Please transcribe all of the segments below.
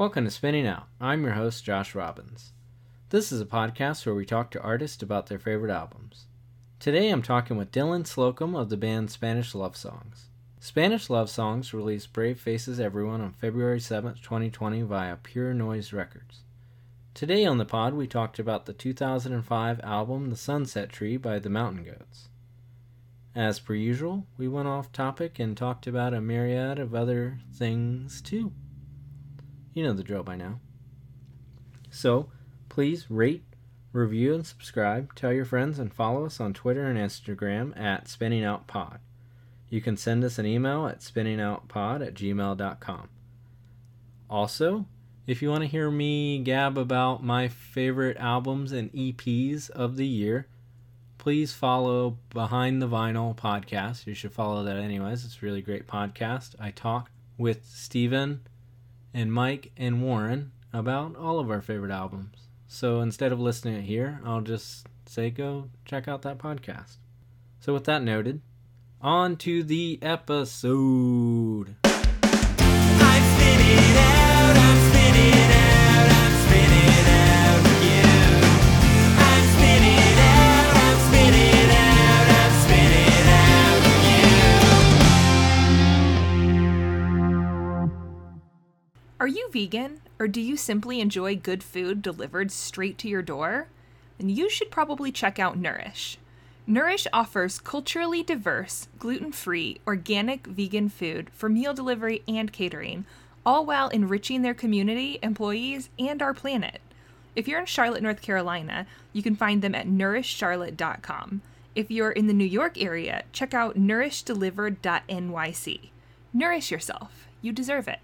Welcome to Spinning Out. I'm your host, Josh Robbins. This is a podcast where we talk to artists about their favorite albums. Today I'm talking with Dylan Slocum of the band Spanish Love Songs. Spanish Love Songs released Brave Faces Everyone on February 7, 2020 via Pure Noise Records. Today on the pod we talked about the 2005 album The Sunset Tree by the Mountain Goats. As per usual, we went off topic and talked about a myriad of other things too. You know the drill by now. So, please rate, review, and subscribe. Tell your friends and follow us on Twitter and Instagram at Spinning Out Pod. You can send us an email at spinningoutpod at gmail.com. Also, if you want to hear me gab about my favorite albums and EPs of the year, please follow Behind the Vinyl podcast. You should follow that anyways. It's a really great podcast. I talk with Steven and Mike and Warren about all of our favorite albums. So instead of listening it here, I'll just say go check out that podcast. So with that noted, on to the episode. Are you vegan, or do you simply enjoy good food delivered straight to your door? Then you should probably check out Nourish. Nourish offers culturally diverse, gluten free, organic vegan food for meal delivery and catering, all while enriching their community, employees, and our planet. If you're in Charlotte, North Carolina, you can find them at nourishcharlotte.com. If you're in the New York area, check out nourishdelivered.nyc. Nourish yourself. You deserve it.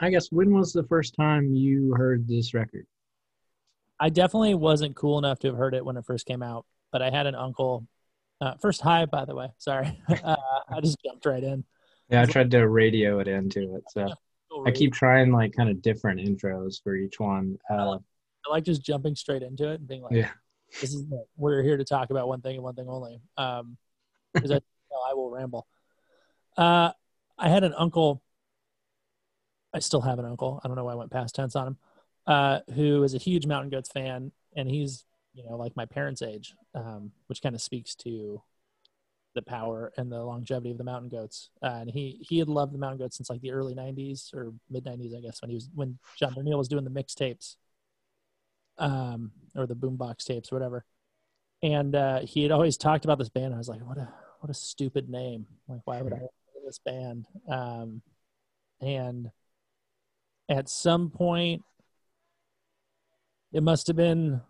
I guess when was the first time you heard this record? I definitely wasn't cool enough to have heard it when it first came out, but I had an uncle. Uh, first, hi, by the way. Sorry, uh, I just jumped right in. Yeah, I tried to radio it into it. So I keep trying like kind of different intros for each one. Uh, I like just jumping straight into it and being like, yeah. "This is it. we're here to talk about one thing and one thing only." Um, because I, no, I will ramble. Uh, I had an uncle. I still have an uncle. I don't know why I went past tense on him. Uh, who is a huge Mountain Goats fan, and he's you know like my parents' age, um, which kind of speaks to the power and the longevity of the Mountain Goats. Uh, and he he had loved the Mountain Goats since like the early '90s or mid '90s, I guess, when he was when John Darnielle was doing the mixtapes, um, or the boombox tapes, or whatever. And uh, he had always talked about this band. I was like, what a what a stupid name! Like, why would I this band? Um, and at some point it must have been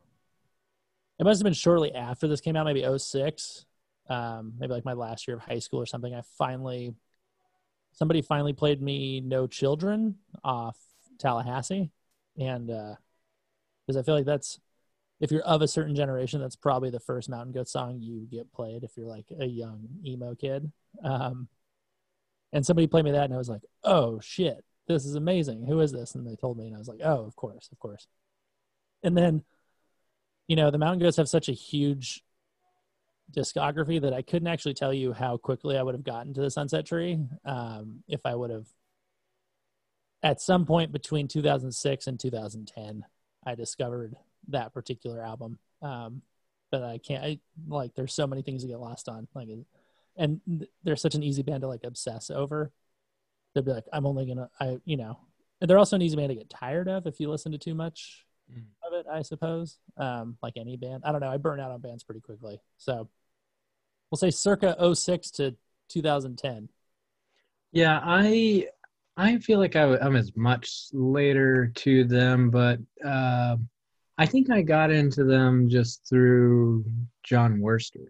it must have been shortly after this came out maybe 06 um, maybe like my last year of high school or something. I finally somebody finally played me no children off tallahassee. And because i feel like that's if you're of a certain generation that's probably the first mountain goat song you get played if you're like a young emo kid. Um, and somebody played me that and i was like oh shit this is amazing. Who is this? And they told me and i was like oh of course of course. And then you know the mountain goats have such a huge discography that i couldn't actually tell you how quickly i would have gotten to the sunset tree um, if i would have at some point between 2006 and 2010 i discovered that particular album. Um, but i can't I, like there's so many things to get lost on like and they're such an easy band to like obsess over they'd be like i'm only gonna i you know and they're also an easy band to get tired of if you listen to too much Mm. of it, I suppose. Um, like any band. I don't know. I burn out on bands pretty quickly. So we'll say circa 06 to 2010. Yeah, I I feel like I, am as much later to them, but uh, I think I got into them just through Jon Wurster.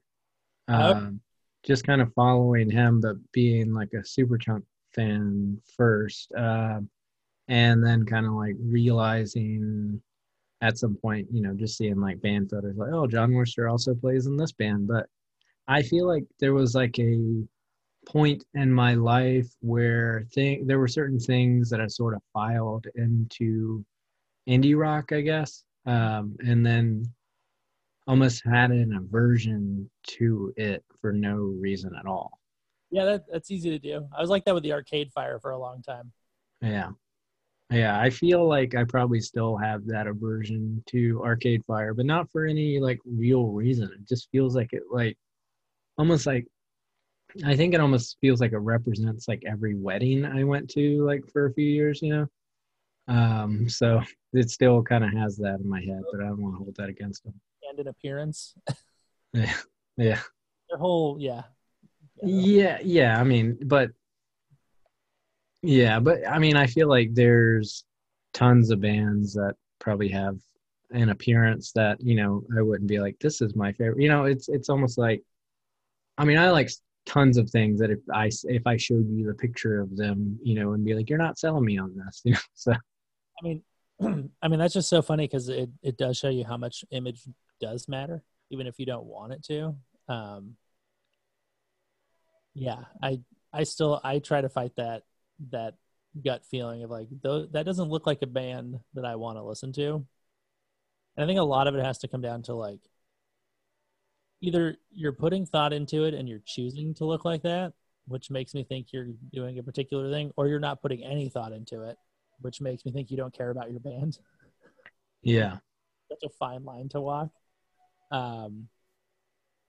Oh. Um, just kind of following him, but being like a Superchunk fan first, uh, and then kind of like realizing at some point, you know, just seeing like band photos, like, oh, Jon Wurster also plays in this band. But I feel like there was like a point in my life where thing there were certain things that I sort of filed into indie rock, I guess, um, and then almost had an aversion to it for no reason at all. Yeah, that, that's easy to do. I was like that with the Arcade Fire for a long time. Yeah. Yeah, I feel like I probably still have that aversion to Arcade Fire, but not for any like real reason. It just feels like it like almost like I think it almost feels like it represents like every wedding I went to like for a few years, you know. Um, so it still kind of has that in my head, but I don't want to hold that against them. And in appearance, Yeah, yeah, their whole yeah. Yeah, yeah. I mean, but yeah, but I mean, I feel like there's tons of bands that probably have an appearance that you know I wouldn't be like, this is my favorite. You know, it's it's almost like, I mean, I like tons of things that if I if I showed you the picture of them, you know, and be like, you're not selling me on this, you know. So I mean, I mean that's just so funny because it it does show you how much image does matter, even if you don't want it to. Um, yeah, I I still I try to fight that that gut feeling of like though that doesn't look like a band that I want to listen to. And I think a lot of it has to come down to like either you're putting thought into it and you're choosing to look like that, which makes me think you're doing a particular thing, or you're not putting any thought into it, which makes me think you don't care about your band. yeah, Such a fine line to walk. Um,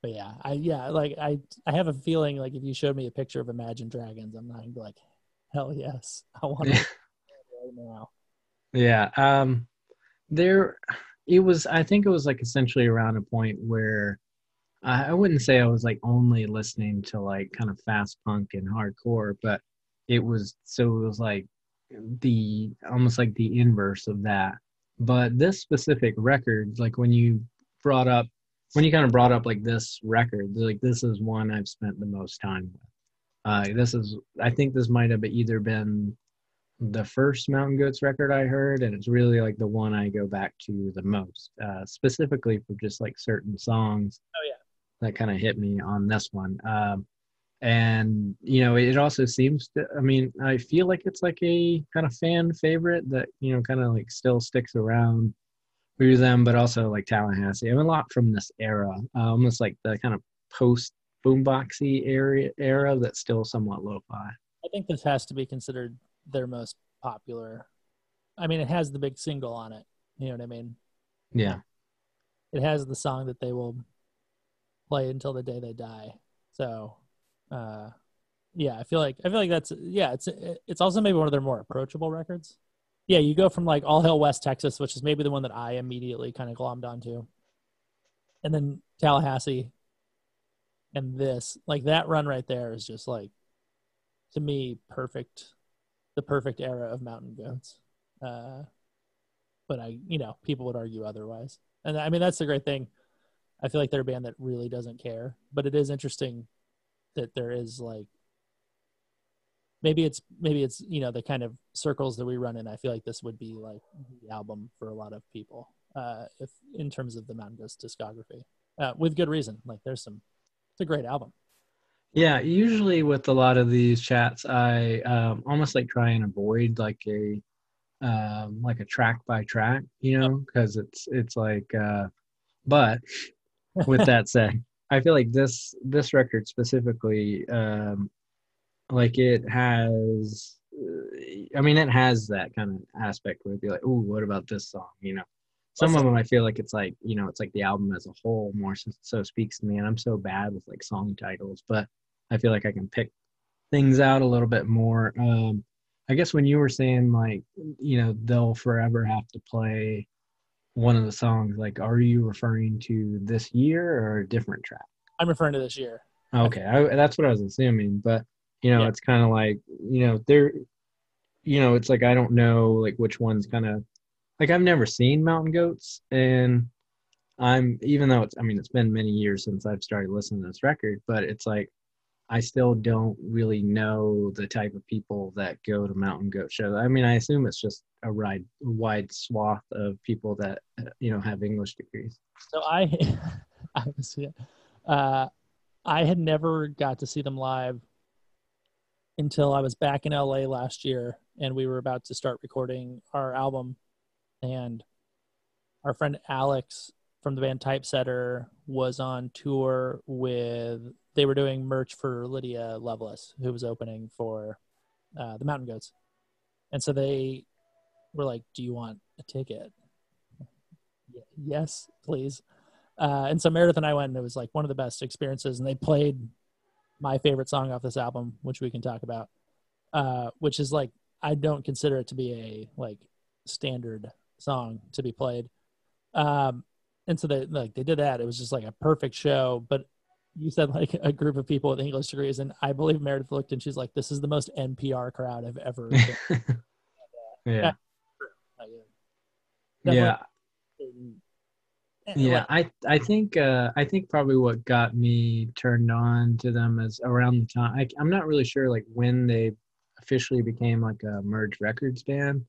but yeah, I yeah, like I I have a feeling like if you showed me a picture of Imagine Dragons, I'm not gonna be like, hell yes, I want to right now. Yeah. Um there it was I think it was like essentially around a point where I, I wouldn't say I was like only listening to like kind of fast punk and hardcore, but it was so it was like the almost like the inverse of that. But this specific record, like when you brought up when you kind of brought up like this record, like this is one I've spent the most time with. Uh, this is I think this might have either been the first Mountain Goats record I heard, and it's really like the one I go back to the most, uh, specifically for just like certain songs. Oh, yeah. that kind of hit me on this one. Um, and you know, it also seems to. I mean, I feel like it's like a kind of fan favorite that you know, kind of like still sticks around through them, but also like Tallahassee. I mean, a lot from this era, uh, almost like the kind of post boomboxy area era that's still somewhat lo-fi. I think this has to be considered their most popular. I mean, it has the big single on it. You know what I mean? Yeah. It has the song that they will play until the day they die. So, uh, yeah, I feel like I feel like that's yeah. It's it's also maybe one of their more approachable records. Yeah, you go from like All Hail West Texas, which is maybe the one that I immediately kind of glommed onto, and then Tallahassee, and this. Like that run right there is just like to me perfect the perfect era of mountain goats. Uh but i you know people would argue otherwise. And i mean that's the great thing. I feel like they're a band that really doesn't care but it is interesting that there is like maybe it's maybe it's you know the kind of circles that we run in i feel like this would be like the album for a lot of people uh if in terms of the mountain goats discography uh with good reason like there's some it's a great album Yeah, usually with a lot of these chats, I um, almost like try and avoid like a um, like a track by track, you know, because it's it's like. Uh, but with that said, I feel like this this record specifically, um, like it has. I mean, it has that kind of aspect where it'd be like, "Ooh, what about this song?" You know. Some of them I feel like it's like you know it's like the album as a whole more so, so speaks to me, and I'm so bad with like song titles, but I feel like I can pick things out a little bit more. Um, I guess when you were saying like, you know, they'll forever have to play one of the songs, like, are you referring to this year or a different track? i'm referring to this year Okay, I, that's what I was assuming, but you know, Yeah. it's kind of like, you know, they're, you know, it's like I don't know like which one's kind of like I've never seen Mountain Goats, and I'm even though it's I mean it's been many years since I've started listening to this record, but it's like I still don't really know the type of people that go to Mountain Goat shows. I mean, I assume it's just a wide wide swath of people that you know have English degrees. So I, I was, yeah, uh, I had never got to see them live until I was back in LA last year, and we were about to start recording our album, and our friend Alex from the band Typesetter was on tour with they were doing merch for Lydia Loveless, who was opening for uh, the Mountain Goats, and so they were like, "Do you want a ticket?" Yes, please. Uh, and so Meredith and I went, and it was like one of the best experiences. And they played my favorite song off this album, which we can talk about, uh, which is like I don't consider it to be a like standard song to be played. Um, and so they like they did that. It was just like a perfect show. But you said like a group of people with English degrees, and I believe Meredith looked and she's like, "This is the most NPR crowd I've ever." been." yeah. Like, Yeah. Yeah, I I think uh, I think probably what got me turned on to them is around the time I, I'm not really sure like when they officially became like a merge records band,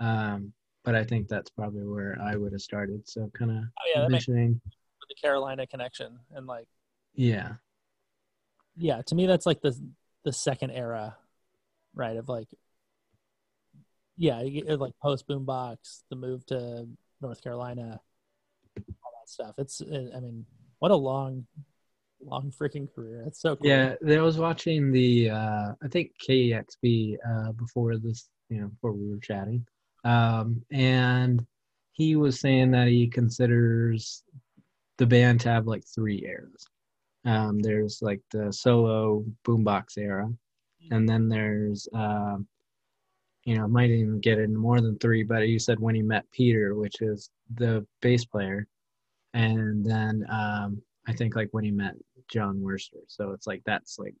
um, but I think that's probably where I would have started. So kind of Oh yeah, makes the Carolina connection and like yeah, yeah, to me that's like the the second era, right? Of like yeah, like post boombox, the move to North Carolina, that stuff. It's uh, I mean, what a long, long freaking career. It's so cool. yeah. I was watching the uh, I think KEXP uh, before this, you know, before we were chatting, um, and he was saying that he considers the band to have like three eras. Um, there's like the solo boombox era, and then there's, um, you know, might even get into more than three, but you said when he met Peter, which is the bass player, and then um, I think like when he met Jon Wurster. So it's like that's like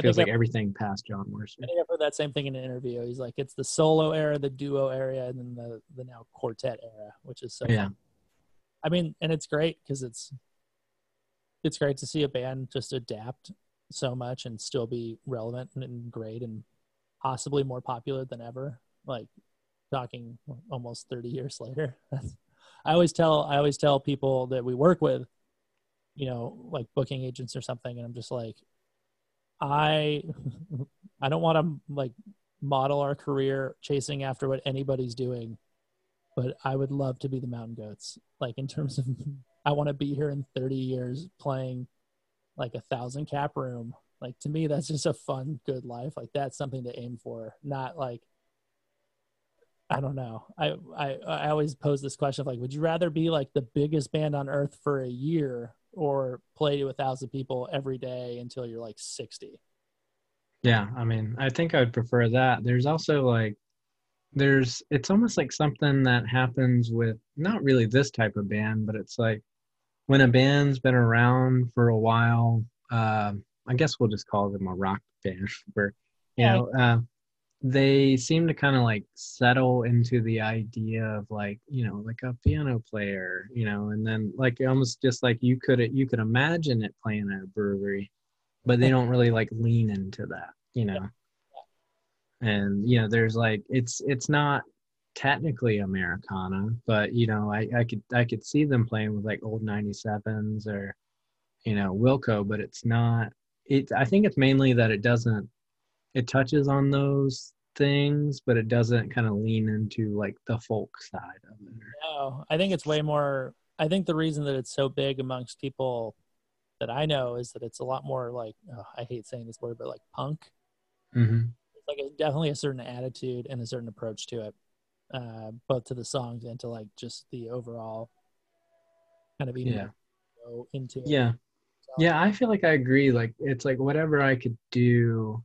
feels like I've- everything past Jon Wurster. I think I've heard that same thing in an interview. He's like, it's the solo era, the duo era, and then the the now quartet era, which is so. Yeah. fun. I mean, and it's great because it's it's great to see a band just adapt so much and still be relevant and, and great and possibly more popular than ever. Like talking almost 30 years later. That's, I always tell I always tell people that we work with, you know, like booking agents or something, and I'm just like, I I don't want to like model our career chasing after what anybody's doing, but I would love to be the Mountain Goats. Like in terms of, I want to be here in 30 years playing like a thousand cap room. Like to me, that's just a fun, good life. Like that's something to aim for, not like. I don't know. I, I I always pose this question of like, would you rather be like the biggest band on earth for a year or play to a thousand people every day until you're like 60? Yeah, I mean, I think I would prefer that. There's also like, there's, it's almost like something that happens with not really this type of band, but it's like when a band's been around for a while, um, I guess we'll just call them a rock band, for, you know, uh, they seem to kind of like settle into the idea of like, you know, like a piano player, you know, and then like almost just like you could, you could imagine it playing at a brewery but they don't really like lean into that you know? And you know there's like it's it's not technically americana but you know i i could i could see them playing with like old 97s or you know wilco but it's not it i think it's mainly that it doesn't it touches on those things but it doesn't kind of lean into like the folk side of it No, I think it's way more. I think the reason that it's so big amongst people that I know is that it's a lot more like oh, I hate saying this word, but like punk. mm-hmm. It's like it's definitely a certain attitude and a certain approach to it, uh, both to the songs and to like just the overall kind of Yeah. go into it. yeah So, Yeah, I feel like I agree. Like it's like whatever I could do,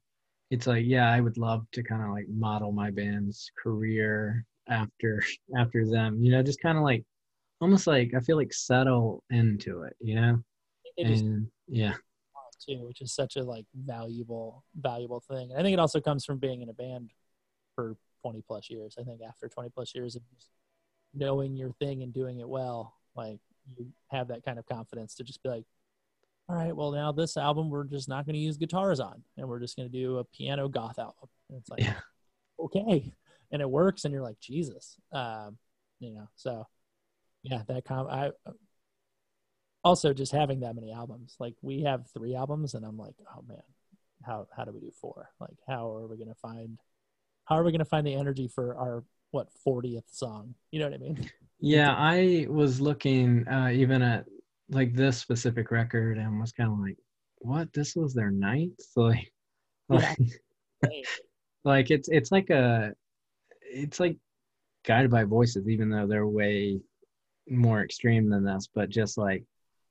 it's like yeah, I would love to kind of like model my band's career after after them. You know, just kind of like almost like I feel like settle into it. You know, I think they and yeah, too, which is such a like valuable valuable thing. And I think it also comes from being in a band for 20 plus years. I think after 20 plus years of just knowing your thing and doing it well, like you have that kind of confidence to just be like, all right, well now this album we're just not going to use guitars on, and we're just going to do a piano goth album. And it's like, Yeah. okay, and it works, and you're like, Jesus, um, you know. So yeah, that com I also just having that many albums like we have three albums and i'm like oh man how how do we do four like how are we going to find how are we going to find the energy for our what 40th song you know what i mean yeah. I was looking uh, even at like this specific record and was kind of like what? This was their ninth? Like, Yeah. like, like it's it's like a it's like guided by voices even though they're way more extreme than this but just like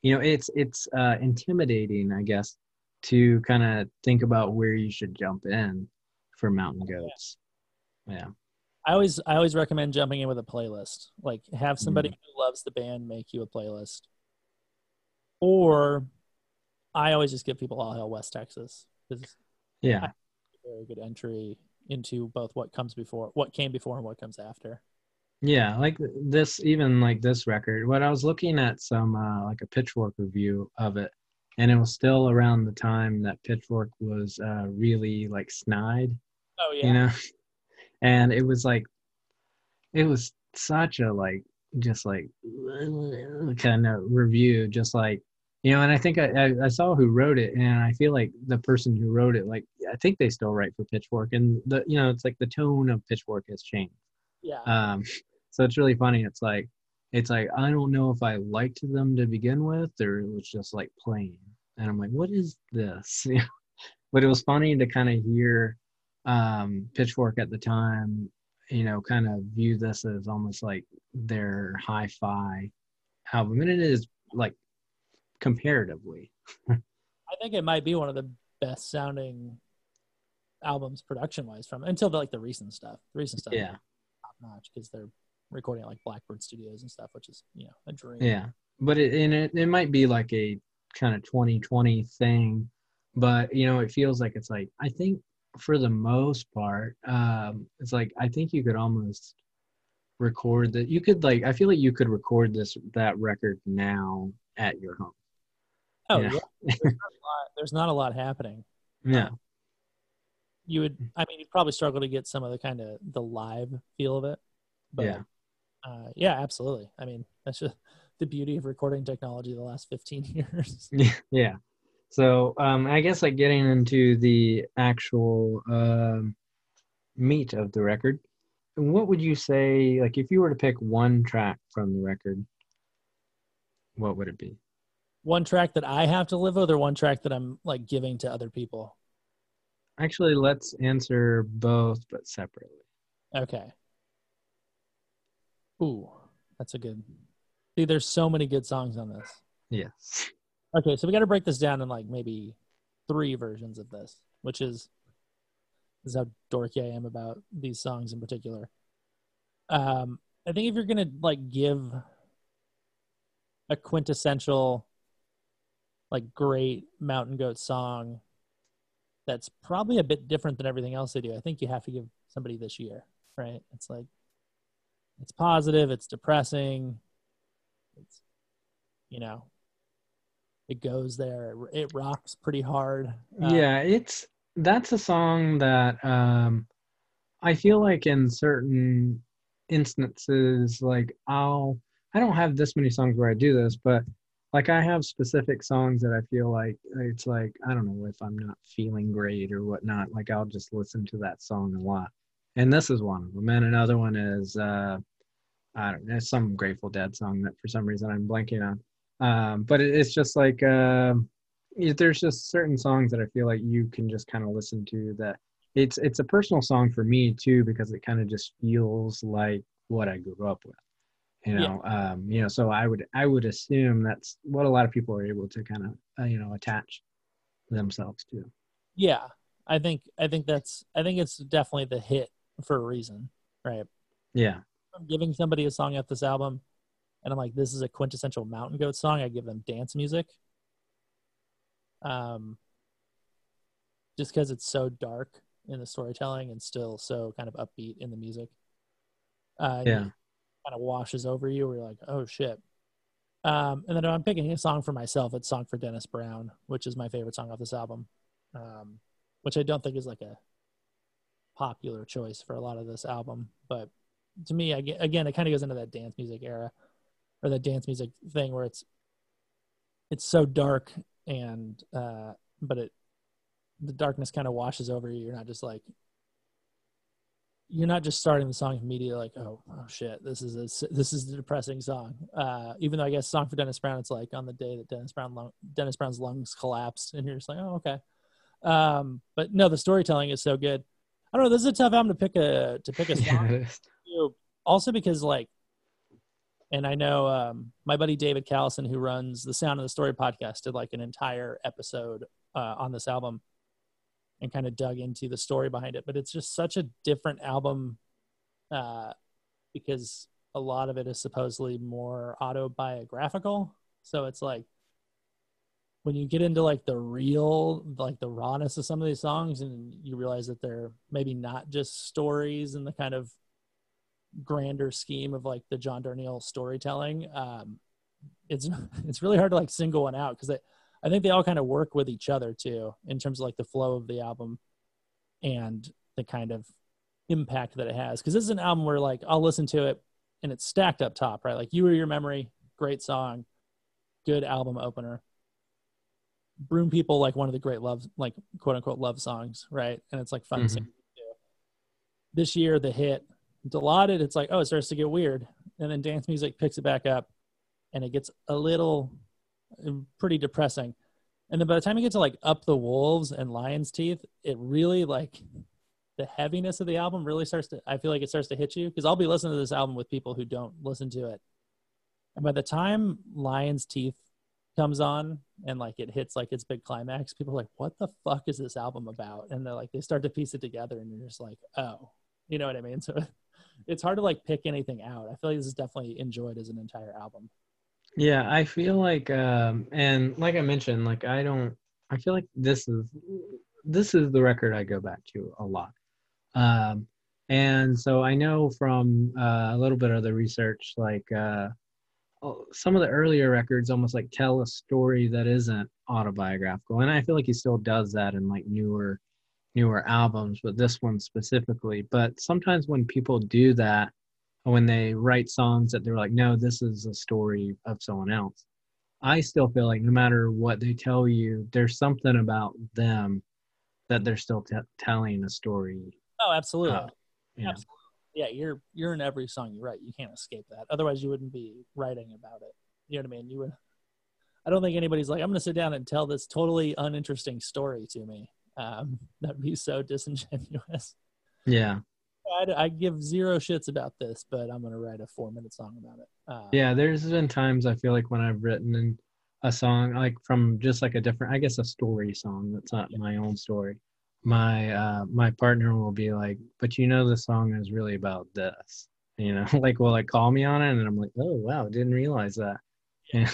you know it's it's uh intimidating i guess to kind of think about where you should jump in for mountain goats yeah I always I always recommend jumping in with a playlist. Like have somebody Mm. who loves the band make you a playlist. Or I always just give people all hail West Texas yeah very good entry into both what comes before what came before and what comes after. Yeah, like this, even like this record. What I was looking at some uh, like a Pitchfork review of it, and it was still around the time that Pitchfork was uh, really like snide, Oh yeah. you know, and it was like, it was such a like just like kind of review, just like you know. And I think I, I I saw who wrote it, and I feel like the person who wrote it, like I think they still write for Pitchfork, and the you know it's like the tone of Pitchfork has changed. Yeah. Um, so it's really funny. It's like, it's like I don't know if I liked them to begin with, or it was just like plain. And I'm like, what is this? but it was funny to kind of hear um, Pitchfork at the time, you know, kind of view this as almost like their hi-fi album, and it is like comparatively. I think it might be one of the best sounding albums production wise from until the, like the recent stuff. The recent stuff Yeah. top notch because they're recording at like Blackbird Studios and stuff, which is you know a dream. Yeah, but it and it, it might be like a kind of 2020 thing, but you know, it feels like it's like I think for the most part, um, it's like I think you could almost record that. You could like I feel like you could record this that record now at your home. Oh Yeah. yeah. There's, not a lot, there's not a lot happening. Yeah, You would, I mean, you'd probably struggle to get some of the kind of the live feel of it. But Yeah. uh, yeah, absolutely. I mean, that's just the beauty of recording technology the last 15 years. yeah. So um, I guess like getting into the actual um, meat of the record, what would you say? Like, if you were to pick one track from the record, what would it be? One track that I have to live with, or one track that I'm like giving to other people. Actually, let's answer both, but separately. Okay. Ooh, that's a good. See, there's so many good songs on this. Yes. Okay, so we got to break this down in like maybe three versions of this, which is this is how dorky I am about these songs in particular. Um, I think if you're gonna like give a quintessential, like great Mountain Goat song, that's probably a bit different than everything else they do. I think you have to give somebody this year, right? It's like it's positive, it's depressing, it's you know it goes there it, rocks pretty hard Uh, yeah, it's that's a song that um, I feel like in certain instances, like I'll I don't have this many songs where I do this, but like I have specific songs that I feel like it's like I don't know if I'm not feeling great or whatnot. Like I'll just listen to that song a lot, and this is one of them. And another one is uh, I don't know some Grateful Dead song that for some reason I'm blanking on. Um, but it, it's just like yeah, there's just certain songs that I feel like you can just kind of listen to that it's it's a personal song for me too because it kind of just feels like what I grew up with. You Yeah. know, um, you know, so I would I would assume that's what a lot of people are able to kind of uh, you know attach themselves to. yeah. I think i think that's i think it's definitely the hit for a reason right? Yeah, i'm giving somebody a song at this album and i'm like this is a quintessential mountain goat song. I give them dance music. Um just because it's so dark in the storytelling and still so kind of upbeat in the music. Uh yeah, kind of washes over you where you're like, oh shit. Um, and then I'm picking a song for myself, it's Song for Dennis Brown, which is my favorite song off this album. Um, which I don't think is like a popular choice for a lot of this album. But to me, I, get- again, it kind of goes into that dance music era or that dance music thing where it's it's so dark and uh, but it the darkness kind of washes over you. You're not just like you're not just starting the song immediately like oh, oh shit this is a this is a depressing song uh even though i guess song for dennis brown it's like on the day that dennis brown lung, dennis brown's lungs collapsed and you're just like oh okay um but no the storytelling is so good i don't know this is a tough album to pick a to pick a song it is. too. also because like and i know um, my buddy david callison who runs the sound of the story podcast did like an entire episode uh, on this album and kind of dug into the story behind it but it's just such a different album uh, because a lot of it is supposedly more autobiographical. So it's like when you get into like the real like the rawness of some of these songs and you realize that they're maybe not just stories and the kind of grander scheme of like the John Darnielle storytelling, um, it's it's really hard to like single one out because I think they all kind of work with each other too in terms of like the flow of the album and the kind of impact that it has. Because this is an album where like I'll listen to it and it's stacked up top, right? Like "You or Your Memory," great song, good album opener. Broom People, like one of the great love, like quote unquote love songs, right? And it's like fun to Mhm. sing. This year, the hit Dilaudid, it's like, oh, it starts to get weird. And then dance music picks it back up and it gets a little pretty depressing. And then by the time you get to like Up the Wolves and Lion's Teeth, it really like the heaviness of the album really starts to, I feel like it starts to hit you because I'll be listening to this album with people who don't listen to it. And by the time Lion's Teeth comes on and like it hits like its big climax, people are like, what the fuck is this album about? And they're like, they start to piece it together and you're just like, oh, you know what I mean? So it's hard to like pick anything out. I feel like this is definitely enjoyed as an entire album. Yeah, I feel like um and like I mentioned, like I don't I feel like this is this is the record I go back to a lot. Um and so I know from uh, a little bit of the research like uh oh, some of the earlier records almost like tell a story that isn't autobiographical and I feel like he still does that in like newer newer albums, but this one specifically. But sometimes when people do that, when they write songs that they're like, no, this is a story of someone else. I still feel like no matter what they tell you, there's something about them that they're still t- telling a story. Oh, absolutely. you know? Absolutely. Yeah, you're you're in every song you write. You can't escape that. Otherwise, you wouldn't be writing about it. You know what I mean? You would. I don't think anybody's like, I'm going to sit down and tell this totally uninteresting story to me. Um, that'd be so disingenuous. Yeah. I'd, I'd give zero shits about this, but I'm going to write a four minute song about it. Uh, Yeah, there's been times I feel like when I've written a song like from just like a different I guess a story song that's not my own story. My uh my partner will be like, But you know the song is really about this. You know, like will like call me on it and I'm like, Oh wow, didn't realize that. yeah,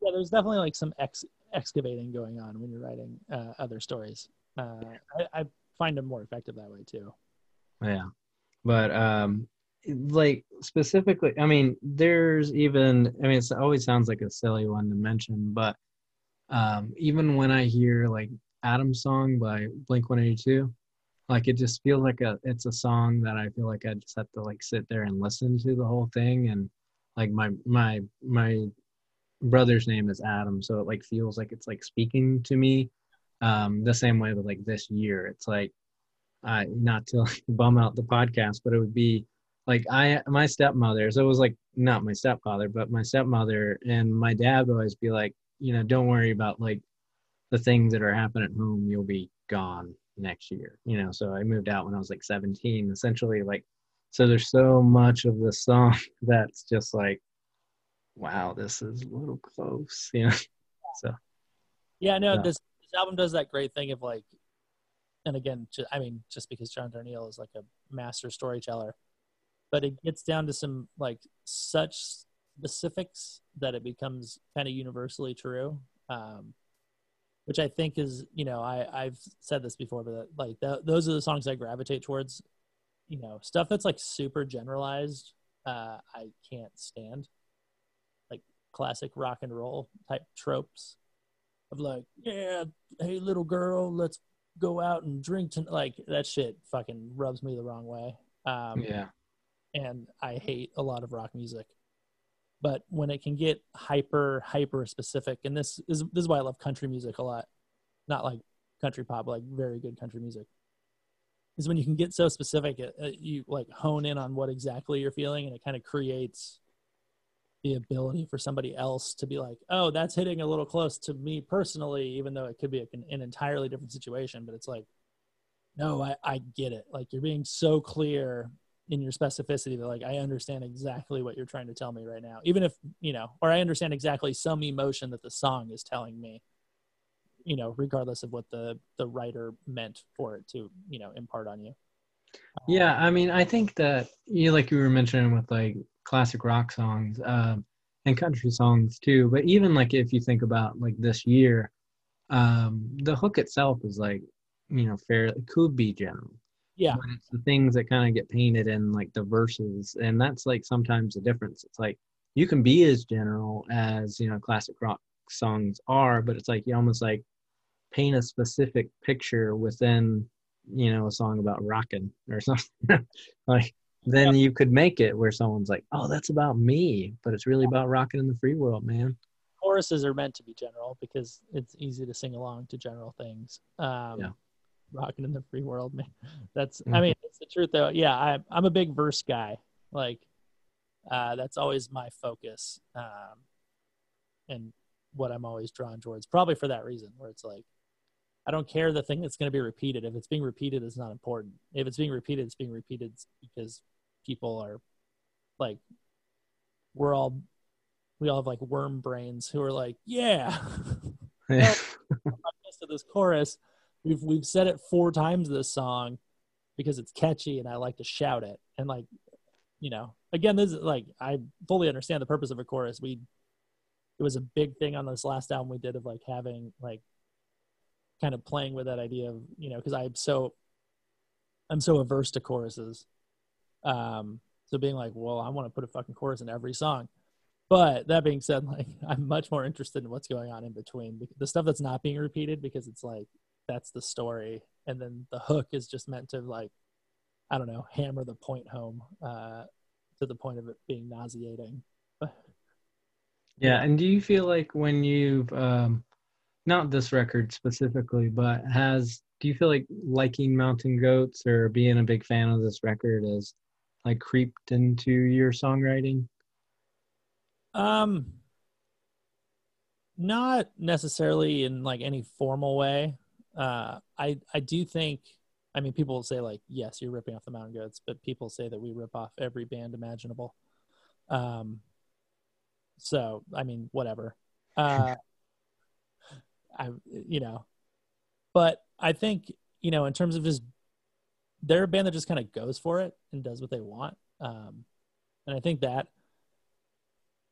there's definitely like some ex- excavating going on when you're writing uh, other stories. Uh, I, I find them more effective that way too. Yeah. But um like specifically I mean there's even I mean it always sounds like a silly one to mention, but um even when I hear like Adam's song by Blink 182, like it just feels like a it's a song that I feel like I just have to like sit there and listen to the whole thing and like my my my brother's name is Adam, so it like feels like it's like speaking to me. Um the same way with like this year. It's like uh, not to like, bum out the podcast, but it would be like I my stepmother. So it was like not my stepfather, but my stepmother and my dad would always be like, you know, don't worry about like the things that are happening at home. You'll be gone next year. You know, so I moved out when I was like 17. Essentially, like, so there's so much of the song that's just like, wow, this is a little close. You know, so Yeah, no, Yeah. this, this album does that great thing of like, and again, I mean, just because John Darnielle is like a master storyteller, but it gets down to some like such specifics that it becomes kind of universally true. Um, which I think is, you know, I I've said this before, but like th- those are the songs I gravitate towards. You know, stuff that's like super generalized, uh, I can't stand. Like classic rock and roll type tropes of like, yeah, hey little girl, let's go out and drink tonight. Like that shit fucking rubs me the wrong way. Um, yeah, and I hate a lot of rock music. But when it can get hyper, hyper specific, and this is this is why I love country music a lot. Not like country pop, like very good country music. is when you can get so specific, it, it- you like hone in on what exactly you're feeling, and it kind of creates the ability for somebody else to be like, "Oh, that's hitting a little close to me personally," even though it could be an, an entirely different situation. But it's like, no, I, I get it. Like you're being so clear in your specificity that like I understand exactly what you're trying to tell me right now, even if you know, or I understand exactly some emotion that the song is telling me you know regardless of what the the writer meant for it to you know impart on you Yeah, I mean, I think that you like you were mentioning with like classic rock songs um, and country songs too. But even like if you think about like this year, um, the hook itself is like you know fairly could be general, yeah but it's the things that kind of get painted in like the verses, and that's like sometimes the difference. It's like you can be as general as you know classic rock songs are, but it's like you almost like paint a specific picture within you know a song about rocking or something. Like then you could make it where someone's like oh that's about me but it's really about rocking in the free world man. Choruses are meant to be general because it's easy to sing along to general things. Um Yeah. rocking in the free world man. That's i Mhm. mean it's the truth though. Yeah I, i'm a big verse guy. Like uh that's always my focus um and what i'm always drawn towards probably for that reason where it's like I don't care the thing that's going to be repeated. If it's being repeated, it's not important. If it's being repeated, it's being repeated because people are like, we're all, we all have like worm brains who are like, yeah, yeah to this chorus. We've we've said it four times this song because it's catchy and I like to shout it. And like, you know, again, this is like I fully understand the purpose of a chorus. We it was a big thing on this last album we did of like having like kind of playing with that idea of you know because I'm so I'm so averse to choruses. Um, so being like, well, I want to put a fucking chorus in every song. But that being said, like I'm much more interested in what's going on in between the stuff that's not being repeated because it's like that's the story, and then the hook is just meant to like I don't know hammer the point home uh, to the point of it being nauseating. yeah and do you feel like when you've um not this record specifically but has do you feel like liking mountain goats or being a big fan of this record has like creeped into your songwriting Um, not necessarily in like any formal way. Uh, I I do think. I mean, people will say like, "Yes, you're ripping off the Mountain Goats," but people say that we rip off every band imaginable. Um, so I mean, whatever. Uh, I you know, but I think you know, in terms of just they're a band that just kind of goes for it and does what they want. Um, and I think that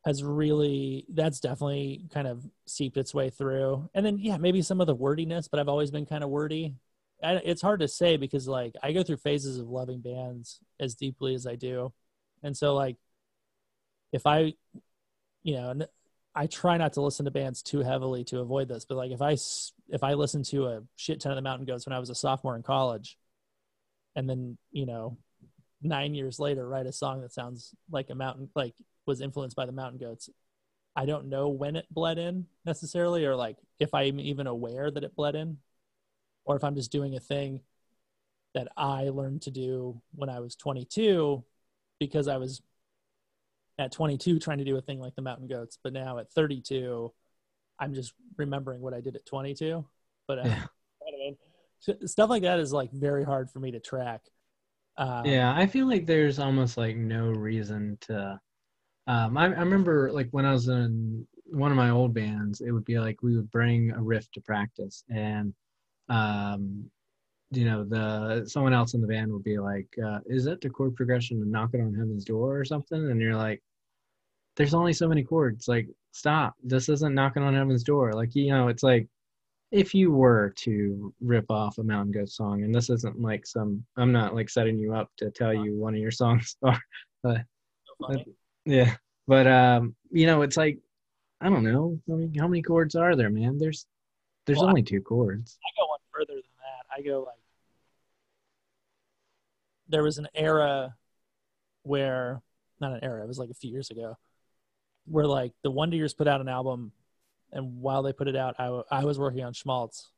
has really that's definitely kind of seeped its way through. And then yeah maybe some of the wordiness but i've always been kind of wordy it's hard to say because like i go through phases of loving bands as deeply as i do. And so like if i you know i try not to listen to bands too heavily to avoid this but like if I if i listen to a shit ton of the mountain goats when i was a sophomore in college and then you know nine years later write a song that sounds like a mountain like was influenced by the mountain goats i don't know when it bled in necessarily or like if i'm even aware that it bled in or if i'm just doing a thing that i learned to do when i was 22 because i was at 22 trying to do a thing like the mountain goats but now at 32 i'm just remembering what i did at 22 but uh, Yeah. you know what I mean? Stuff like that is like very hard for me to track um, yeah i feel like there's almost like no reason to um I, I remember like when i was in one of my old bands it would be like we would bring a riff to practice and um you know the someone else in the band would be like uh, is that the chord progression to knock it on heaven's door or something and you're like there's only so many chords. Like stop. This isn't knocking on heaven's door. Like you know it's like if you were to rip off a mountain goat song and this isn't like some i'm not like setting you up to tell you one of your songs are so funny. yeah. But um you know it's like i don't know. I mean how many chords are there man? There's there's Well, I- only two chords. I go one further than that. I go like there was an era where not an era, it was like a few years ago, where like the Wonder Years put out an album, and while they put it out, I, w- I was working on Schmaltz,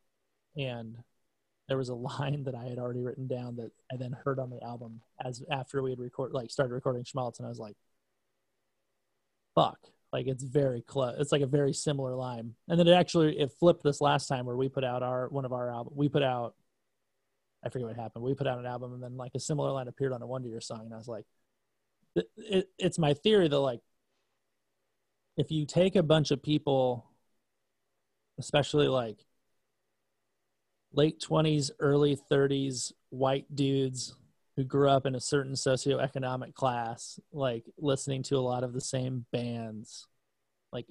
and there was a line that I had already written down that I then heard on the album as after we had record like started recording Schmaltz, and I was like, "Fuck!" Like it's very close. It's like a very similar line, and then it actually it flipped this last time where we put out our one of our album. We put out, I forget what happened. We put out an album, and then like a similar line appeared on a Wonder Year song, and I was like, it, it, "It's my theory that like, if you take a bunch of people, especially like." late 20s, early 30s white dudes who grew up in a certain socioeconomic class, like listening to a lot of the same bands. Like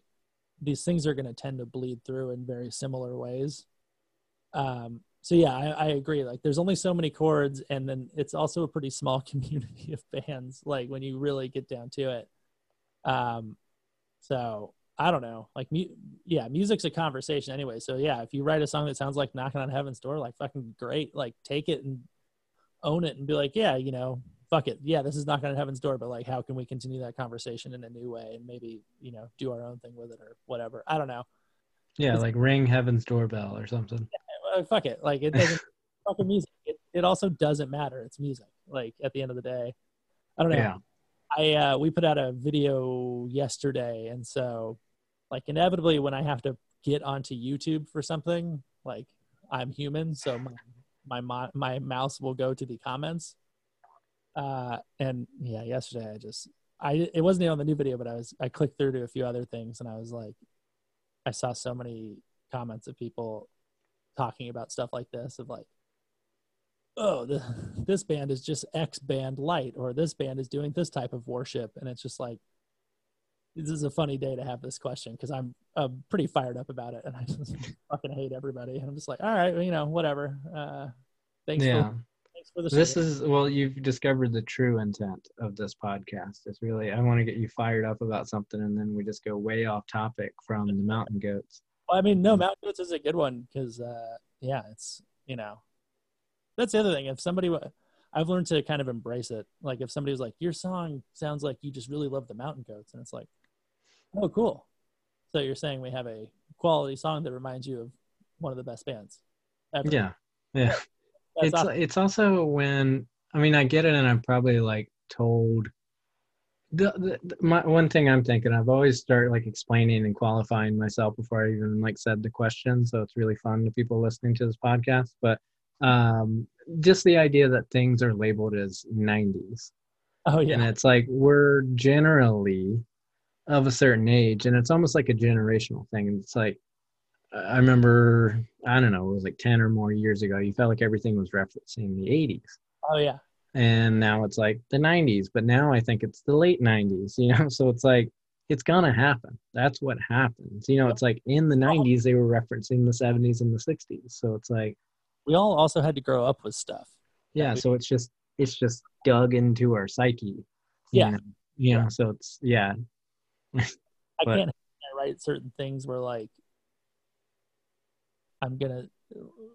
these things are going to tend to bleed through in very similar ways. Um, so yeah, I, I agree. Like there's only so many chords, and then it's also a pretty small community of bands. Like when you really get down to it. Um, so I don't know. Like, mu- yeah, music's a conversation anyway. So yeah, if you write a song that sounds like knocking on heaven's door, like fucking great. Like take it and own it and be like, yeah, you know, fuck it. Yeah, this is knocking on heaven's door, but like, how can we continue that conversation in a new way and maybe you know do our own thing with it or whatever. I don't know. Yeah, like ring heaven's doorbell or something. Uh, fuck it. Like it doesn't fucking music. It, it also doesn't matter. It's music. Like at the end of the day, I don't know. Yeah. I uh, we put out a video yesterday, and so like inevitably when I have to get onto YouTube for something, like I'm human, so my my my mouse will go to the comments. Uh, and yeah, yesterday I just I it wasn't even on the new video, but I was I clicked through to a few other things, and I was like, I saw so many comments of people talking about stuff like this of like oh the, this band is just x band light or this band is doing this type of worship and it's just like this is a funny day to have this question because I'm, I'm pretty fired up about it and i just fucking hate everybody and i'm just like all right well, you know whatever uh thanks Yeah. for thanks for the This is well, you've discovered the true intent of this podcast. It's really I want to get you fired up about something, and then we just go way off topic from the mountain goats. Well, I mean, no, Mountain Goats is a good one because, uh, yeah, it's you know, that's the other thing. If somebody, I've learned to kind of embrace it. Like if somebody was like, "Your song sounds like you just really love the Mountain Goats," and it's like, "Oh, cool." So you're saying we have a quality song that reminds you of one of the best bands. ever. Yeah, yeah. That's it's awesome. it's also when I mean I get it, and I'm probably like told. The, the, the- my one thing I'm thinking, I've always started like explaining and qualifying myself before I even like said the question, so it's really fun to people listening to this podcast. But um, just the idea that things are labeled as 90s, oh yeah. and it's like we're generally of a certain age, and it's almost like a generational thing. And it's like I remember, I don't know, it was like 10 or more years ago, you felt like everything was referencing the 80s. oh yeah, And now it's like the 90s, but now I think it's the late 90s, you know? So it's like, it's gonna happen. That's what happens. You know, it's like in the 90s, they were referencing the 70s and the 60s. So it's like, we all also had to grow up with stuff. yeah, so it's just, it's just dug into our psyche. Yeah. know? You know, so it's, yeah. I But- can't write certain things where like I'm gonna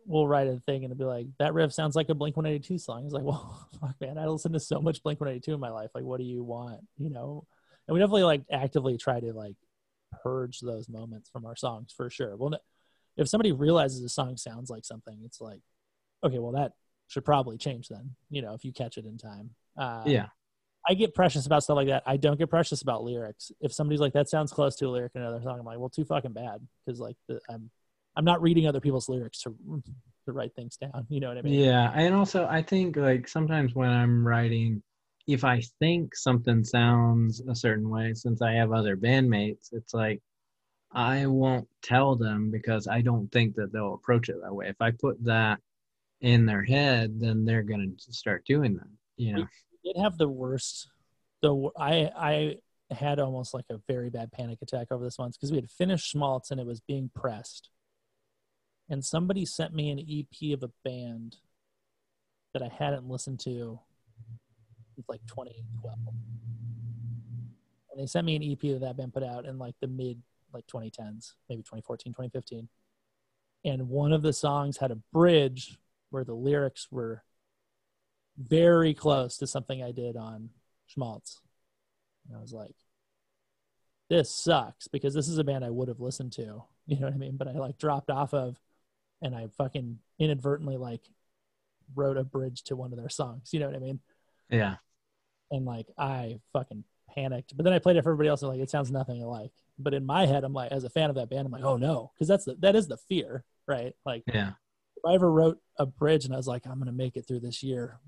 we'll write a thing and it'll be like that riff sounds like a Blink 182 song. It's like, well, fuck, man, I listen to so much Blink 182 in my life. Like, what do you want? You know, and we definitely like actively try to like purge those moments from our songs for sure. Well, if somebody realizes a song sounds like something, it's like, okay, well that should probably change then. You know, if you catch it in time. Uh, Yeah. I get precious about stuff like that. I don't get precious about lyrics. If somebody's like, "That sounds close to a lyric in another song," I'm like, "Well, too fucking bad," because like the, I'm, I'm not reading other people's lyrics to to write things down. You know what I mean? Yeah, and also I think like sometimes when I'm writing, if I think something sounds a certain way, since I have other bandmates, it's like I won't tell them because I don't think that they'll approach it that way. If I put that in their head, then they're gonna start doing that. You know? We did have the worst. The I I had almost like a very bad panic attack over this once because we had finished Schmaltz and it was being pressed, and somebody sent me an EP of a band that I hadn't listened to since like 2012. And they sent me an EP that that band put out in like the mid like 2010s, maybe 2014, 2015. And one of the songs had a bridge where the lyrics were very close to something I did on Schmaltz. And I was like, this sucks because this is a band I would have listened to. You know what I mean? But I like dropped off of and I fucking inadvertently like wrote a bridge to one of their songs. You know what I mean? Yeah. And like I fucking panicked. But then I played it for everybody else and like it sounds nothing alike. But in my head, I'm like, as a fan of that band, I'm like, oh no, because that's the that is the fear, right? Like Yeah. if I ever wrote a bridge and I was like, I'm gonna make it through this year,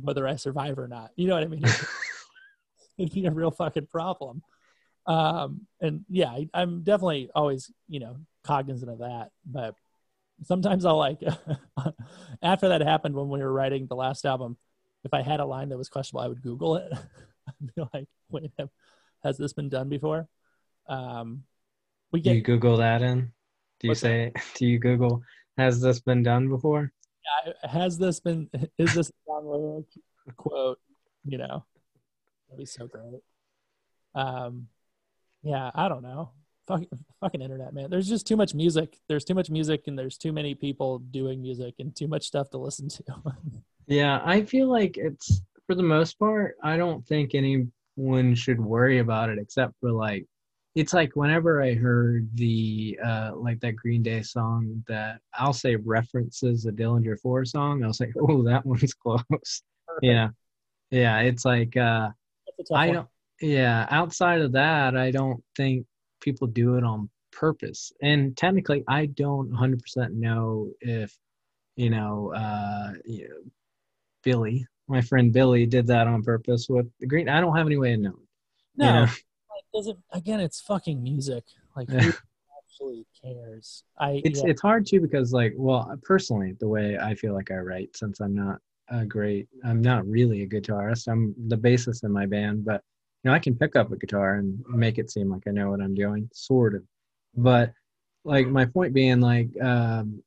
whether I survive or not. You know what I mean? It'd be a real fucking problem. Um, and yeah, I, I'm definitely always, you know, cognizant of that. But sometimes I'll like, after that happened when we were writing the last album, if I had a line that was questionable, I would Google it. I'd be like, wait, have- has this been done before? Um, we Do you Google that in? Do you What's that? say, do you Google, has this been done before? has this been is this a quote you know that'd be so great um yeah i don't know fucking fucking internet man there's just too much music there's too much music and there's too many people doing music and too much stuff to listen to Yeah, I feel like it's for the most part, I don't think anyone should worry about it except for like it's like whenever I heard the uh like that Green Day song that I'll say references a Dillinger 4 song, I was like, oh that one's close. Yeah. Yeah, it's like uh That's a tough I one. don't yeah, outside of that, I don't think people do it on purpose. And technically I don't 100% know if you know uh you know, Billy, my friend Billy did that on purpose with the green. I don't have any way of knowing. no you know? Doesn't again it's fucking music. Like who actually cares? I It's yeah, it's hard too because like well personally the way I feel like I write since I'm not a great I'm not really a guitarist I'm the bassist in my band but you know I can pick up a guitar and make it seem like I know what I'm doing sort of. But like my point being like um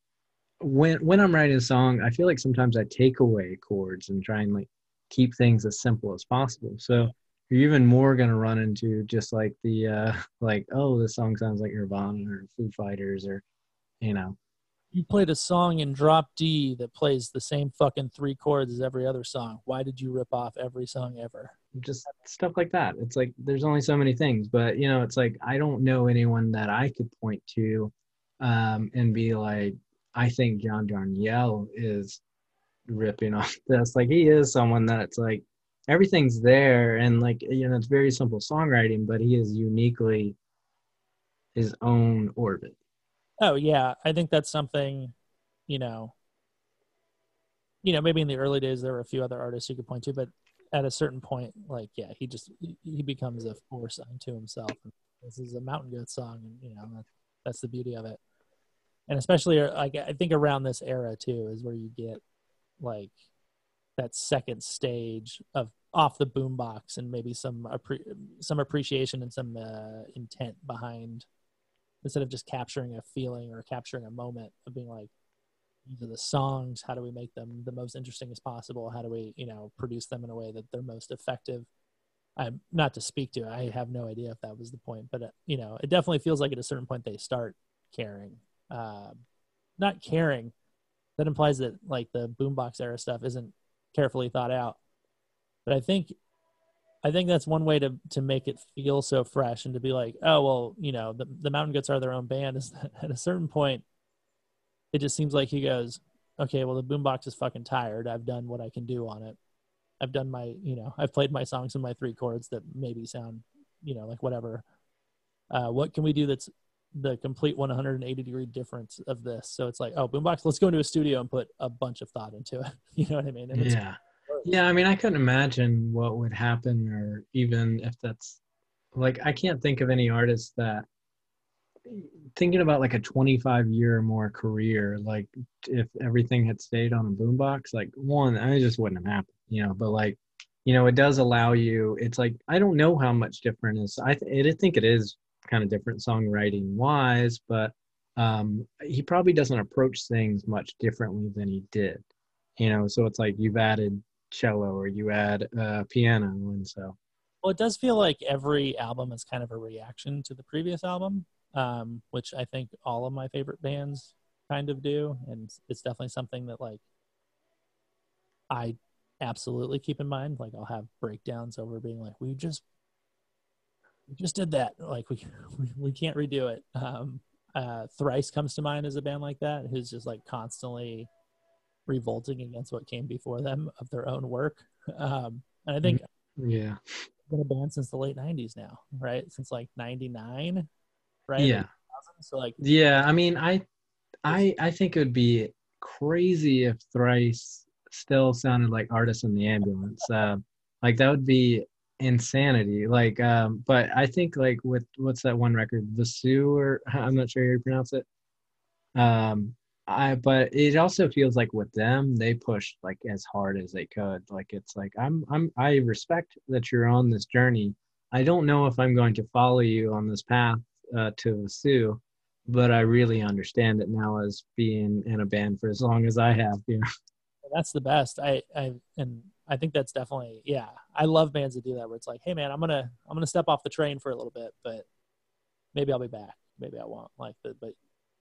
when when I'm writing a song I feel like sometimes I take away chords and try and like keep things as simple as possible. So you're even more going to run into just like the uh like oh this song sounds like nirvana or foo fighters or you know. You played a song in drop d that plays the same fucking three chords as every other song. Why did you rip off every song ever? Just stuff like that. It's like there's only so many things but you know it's like i don't know anyone that i could point to um and be like i think john darnielle is ripping off this. Like he is someone that's like everything's there and like you know it's very simple songwriting but he is uniquely his own orbit Oh yeah, I think that's something, you know. You know, maybe in the early days there were a few other artists you could point to, but at a certain point, like yeah, he just he- becomes a force unto himself. And this is a Mountain Goat song, and you know that, that's the beauty of it. And especially like I think around this era too is where you get like that second stage of off the boombox and maybe some appre- some appreciation and some uh, intent behind instead of just capturing a feeling or capturing a moment of being like these are the songs. How do we make them the most interesting as possible? How do we you know produce them in a way that they're most effective? I'm not to speak to i have no idea if that was the point but uh, you know it definitely feels like at a certain point they start caring. Um, not caring. That implies that like the boombox era stuff isn't carefully thought out but i think I think that's one way to to make it feel so fresh and to be like, oh well, you know, the the Mountain Goats are their own band. Is at a certain point, it just seems like he goes, okay, well the boombox is fucking tired. I've done what I can do on it. I've done my, you know, I've played my songs in my three chords that maybe sound, you know, like whatever. Uh, what can we do that's the complete 180 degree difference of this? So it's like, oh, boombox, let's go into a studio and put a bunch of thought into it. You know what I mean? And yeah yeah i mean i couldn't imagine what would happen or even if that's like i can't think of any artist that thinking about like a 25 year or more career like if everything had stayed on a boombox like one i just wouldn't have happened you know but like you know it does allow you it's like i don't know how much different is i, th- I think it is kind of different songwriting wise but um he probably doesn't approach things much differently than he did you know so it's like you've added cello or you add uh, piano and so Well, it does feel like every album is kind of a reaction to the previous album, um, which I think all of my favorite bands kind of do, and it's definitely something that like I absolutely keep in mind. Like I'll have breakdowns over being like, we just we just did that, like we we, can't redo it. Um, Uh, Thrice comes to mind as a band like that, who's just like constantly revolting against what came before them of their own work. Um, and I think Yeah. been a band since the late '90s now, right? Since like '99, right? Yeah. So like, Yeah, I mean, I, I, I think it would be crazy if Thrice still sounded like artists in the ambulance. Uh, like that would be insanity. Like, um, but I think like with what's that one record, Vheissu, or I'm not sure how you pronounce it. Um, I, but it also feels like with them, they pushed like as hard as they could. Like it's like I'm, I'm, I respect that you're on this journey. I don't know if I'm going to follow you on this path uh, to Vheissu but I really understand it now as being in a band for as long as I have. Know? that's the best. I, I, and I think that's definitely, yeah. I love bands that do that where it's like, hey man, I'm gonna, I'm gonna step off the train for a little bit, but maybe I'll be back. Maybe I won't. Like, the, but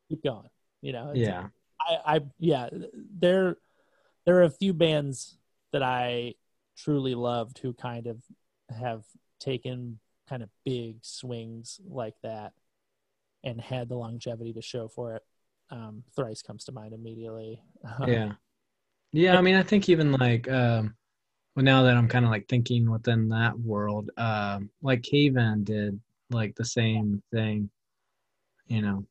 keep going. You know? Yeah, I, I, yeah. There, there are a few bands that I truly loved who kind of have taken kind of big swings like that and had the longevity to show for it. Um, Thrice comes to mind immediately. Yeah, yeah. I mean, I think even like, um, well, now that I'm kind of like thinking within that world, um, like Cave In did like the same thing, you know,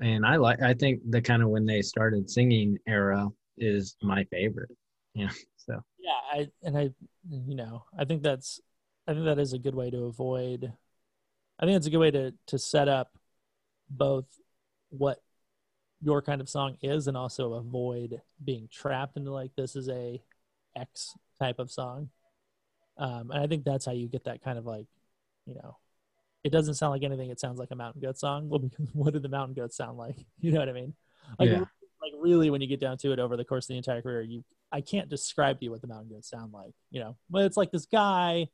and I like, I think the kind of when they started singing era is my favorite. Yeah, so yeah i and i you know i think that's i think that is a good way to avoid i think it's a good way to to set up both what your kind of song is and also avoid being trapped into like this is a x type of song. Um and i think that's how you get that kind of like you know it doesn't sound like anything it sounds like a mountain goat song well because what do the mountain goats sound like? You know what i mean? Like Yeah. like really when you get down to it over the course of the entire career you i can't describe to you what the mountain goats sound like you know? But it's like this guy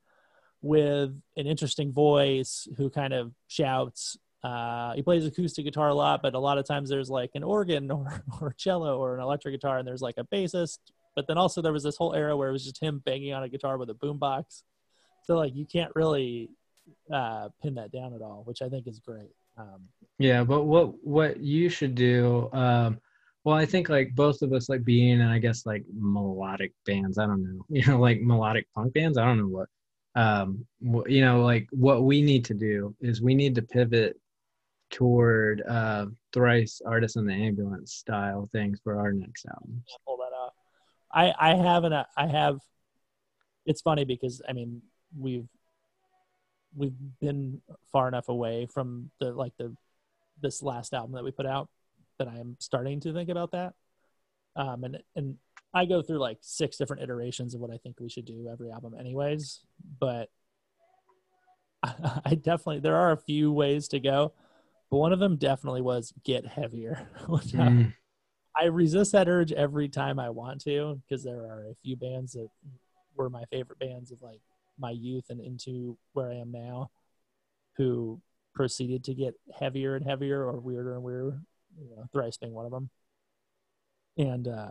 with an interesting voice who kind of shouts uh, he plays acoustic guitar a lot but a lot of times there's like an organ or, or cello or an electric guitar and there's like a bassist but then also there was this whole era where it was just him banging on a guitar with a boombox so like you can't really uh, pin that down at all which i think is great um, Yeah, but what what you should do, um, well, I think like both of us like being and I guess like melodic bands. I don't know, you know, like melodic punk bands. I don't know what, um, wh- you know, like what we need to do is we need to pivot toward uh, thrice artists in the ambulance style things for our next album. can't pull that off. I I haven't. I have. It's funny because I mean we've we've been far enough away from the like the this last album that we put out that I am starting to think about that. Um, and and I go through like six different iterations of what I think we should do every album, anyways. But I, I definitely there are a few ways to go, but one of them definitely was get heavier. which Mm, I resist that urge every time I want to because there are a few bands that were my favorite bands of like my youth and into where I am now who proceeded to get heavier and heavier or weirder and weirder, you know, thrice being one of them. And uh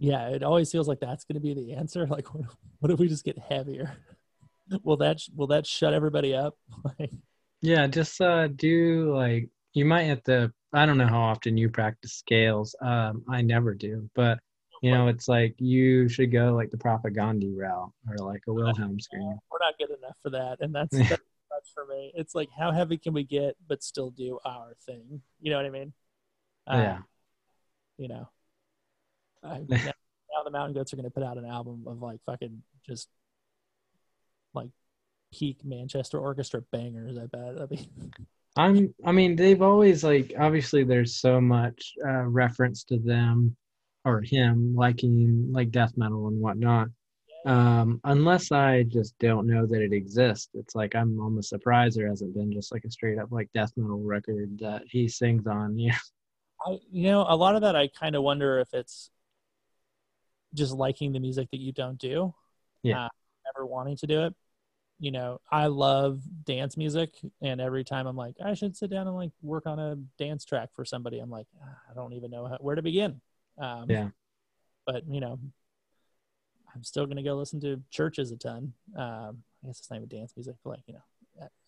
yeah, it always feels like that's going to be the answer. Like, what, what if we just get heavier? will that will that shut everybody up? yeah, just uh, do like you might have to. I don't know how often you practice scales. Um, I never do, but you know, it's like you should go like the Propagandhi route or like a Wilhelm scream. we're not good enough for that and that's, that's for me it's like how heavy can we get but still do our thing you know what i mean Uh, Yeah. you know I, now, now the mountain goats are going to put out an album of like fucking just like peak manchester orchestra bangers i bet i mean I'm. I mean, they've always like. Obviously, there's so much uh, reference to them or him liking like death metal and whatnot. Um, unless I just don't know that it exists, it's like I'm almost surprised there hasn't been just like a straight up like death metal record that he sings on. Yeah. I, you know, a lot of that I kind of wonder if it's just liking the music that you don't do. Yeah. Uh, never wanting to do it. You know, I love dance music, and every time I'm like, I should sit down and like work on a dance track for somebody, I'm like, "Ah, I don't even know how, where to begin. Um, Yeah. But you know, I'm still gonna go listen to CHVRCHES a ton. Um, I guess it's not even dance music, but like you know,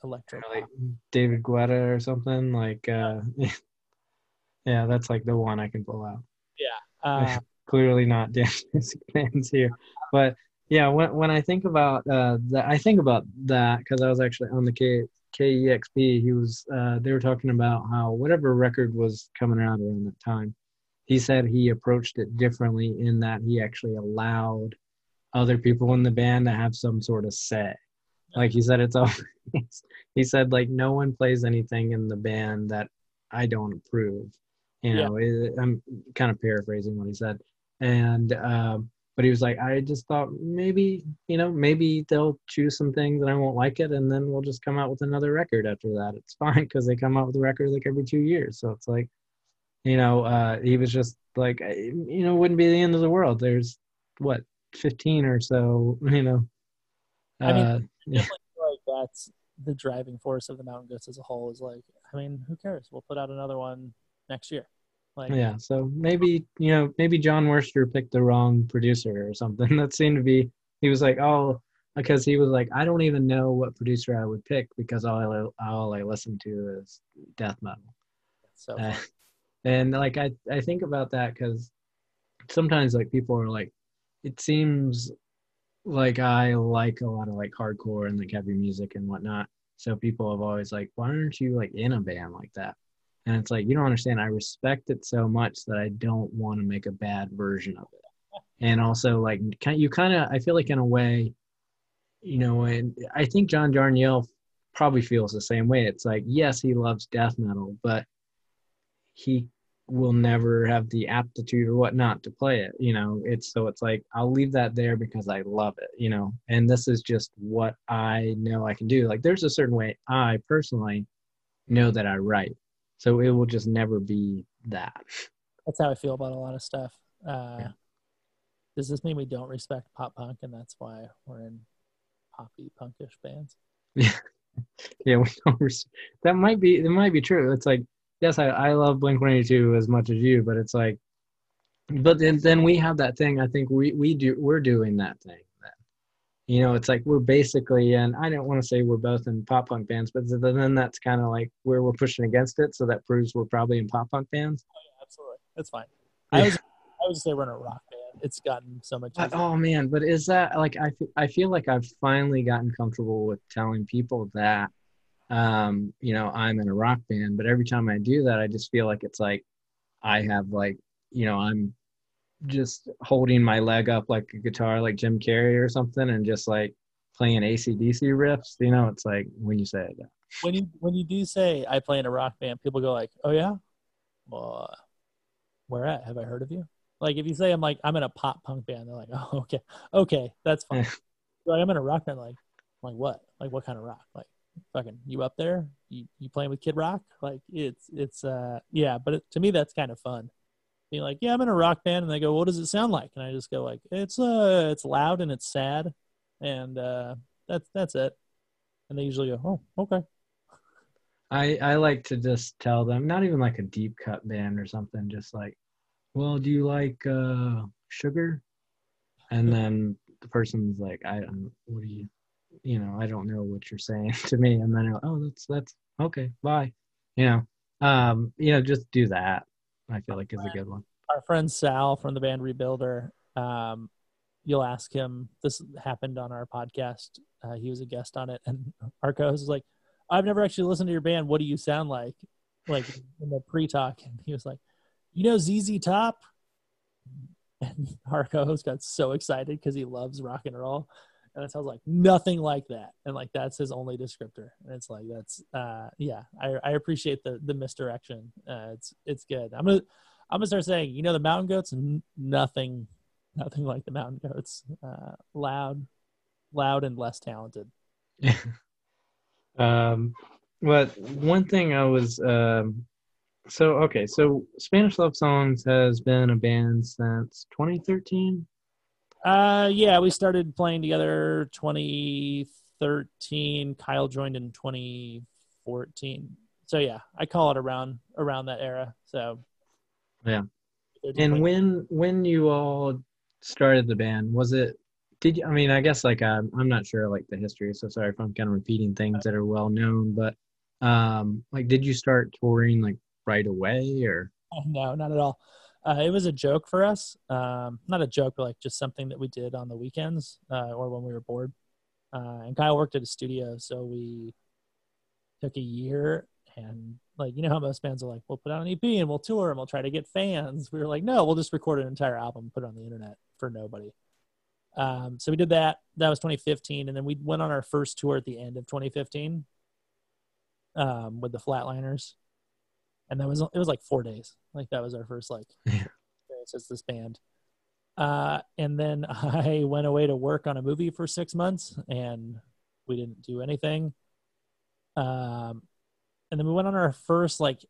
electro. like David Guetta or something like uh yeah that's like the one I can pull out Yeah. Uh, clearly not dance music fans here but yeah when, when I think about uh that I think about that because I was actually on the K KEXP he was uh they were talking about how whatever record was coming out around that time he said he approached it differently in that he actually allowed other people in the band to have some sort of say. Like he said it's all he said like no one plays anything in the band that i don't approve. You Yeah. know it- i'm kind of paraphrasing what he said. And um but he was like i just thought maybe you know maybe they'll choose some things and i won't like it and then we'll just come out with another record after that it's fine because they come out with a record like every two years so it's like you know uh he was just like you know it wouldn't be the end of the world there's what 15 or so you know I mean, uh, yeah. like that's the driving force of the Mountain Goats as a whole. Is like, I mean, who cares? We'll put out another one next year. Like, Yeah, so maybe you know maybe Jon Wurster picked the wrong producer or something. That seemed to be he was like oh because he was like I don't even know what producer I would pick because all I all I listen to is death metal. so Uh, and like I I think about that because sometimes like people are like it seems like I like a lot of like hardcore and like heavy music and whatnot. So people have always like, why aren't you like in a band like that? And it's like you don't understand. I respect it so much that I don't want to make a bad version of it. And also like you kind of I feel like in a way, you know, and I think John Darnielle probably feels the same way. It's like yes, he loves death metal, but he will never have the aptitude or whatnot to play it you know it's so it's like i'll leave that there because i love it you know and this is just what i know i can do like there's a certain way i personally know that i write so it will just never be that that's how I feel about a lot of stuff. Uh, Yeah. Does this mean we don't respect pop punk, and that's why we're in poppy punkish bands? yeah yeah. we don't res- that might be it might be true it's like yes i, I love blink 182 as much as you but it's like but then then we have that thing i think we we do we're doing that thing you know it's like we're basically and i don't want to say we're both in pop punk bands but then that's kind of like where we're pushing against it so that proves we're probably in pop punk bands Absolutely, that's fine. Yeah. I was I was say we're in a rock band. It's gotten so much. Easier. oh man, but is that like I I feel like I've finally gotten comfortable with telling people that um you know I'm in a rock band, but every time I do that I just feel like it's like I have like you know I'm just holding my leg up like a guitar like Jim Carrey or something and just like playing ACDC riffs, you know, it's like when you say it. when you when you do say I play in a rock band, people go like, "Oh yeah, well, uh, where at? Have I heard of you?" Like if you say I'm like I'm in a pop punk band, they're like, "Oh okay, okay, that's fine." like I'm in a rock band, like like what? Like what kind of rock? Like fucking you up there? You you playing with Kid Rock? Like it's it's uh yeah, but it, to me that's kind of fun. Being like, yeah, I'm in a rock band, and they go, "What does it sound like?" And I just go like, "It's uh, it's loud and it's sad, and uh, that's that's it." And they usually go, "Oh, okay." I I like to just tell them, not even like a deep cut band or something, just like, well, do you like uh sugar? And then the person's like, I don't what do you you know, I don't know what you're saying to me. And then, oh, that's that's okay, bye. You know, um, you know, just do that. I feel like is a good one. our friend Sal from the band Rebuilder, um, you'll ask him. This happened on our podcast. Uh, he was a guest on it, and our co-host was like, "I've never actually listened to your band. What do you sound like?" Like in the pre-talk, and he was like, "You know ZZ Top." And our co-host got so excited because he loves rock and roll, and it sounds like nothing like that. And like that's his only descriptor. And it's like that's uh, yeah. I I appreciate the the misdirection. Uh, it's it's good. I'm gonna I'm gonna start saying, you know, the mountain goats, n- nothing, nothing like the mountain goats. Uh, loud, loud, and less talented. um, but one thing I was um, so okay. So Spanish Love Songs has been a band since 2013. Uh, yeah, we started playing together 2013. Kyle joined in 2014. So yeah, I call it around around that era. So Yeah. And when when you all started the band, was it Did you, I mean, I guess like I'm, I'm not sure like the history, so sorry if I'm kind of repeating things that are well known, but um, like, did you start touring like right away or? no, not at all. Uh, it was a joke for us. Um, not a joke, but like just something that we did on the weekends uh, or when we were bored. Uh, and Kyle worked at a studio, so we took a year and like you know how most bands are like, we'll put out an EP and we'll tour and we'll try to get fans. We were like, no, we'll just record an entire album, put it on the internet for nobody. Um, so we did that. That was 2015, and then we went on our first tour at the end of 2015 um, with the Flatliners, and that was it was like four days. Like that was our first like experience as this band. Uh, and then I went away to work on a movie for six months, and we didn't do anything. Um, and then we went on our first like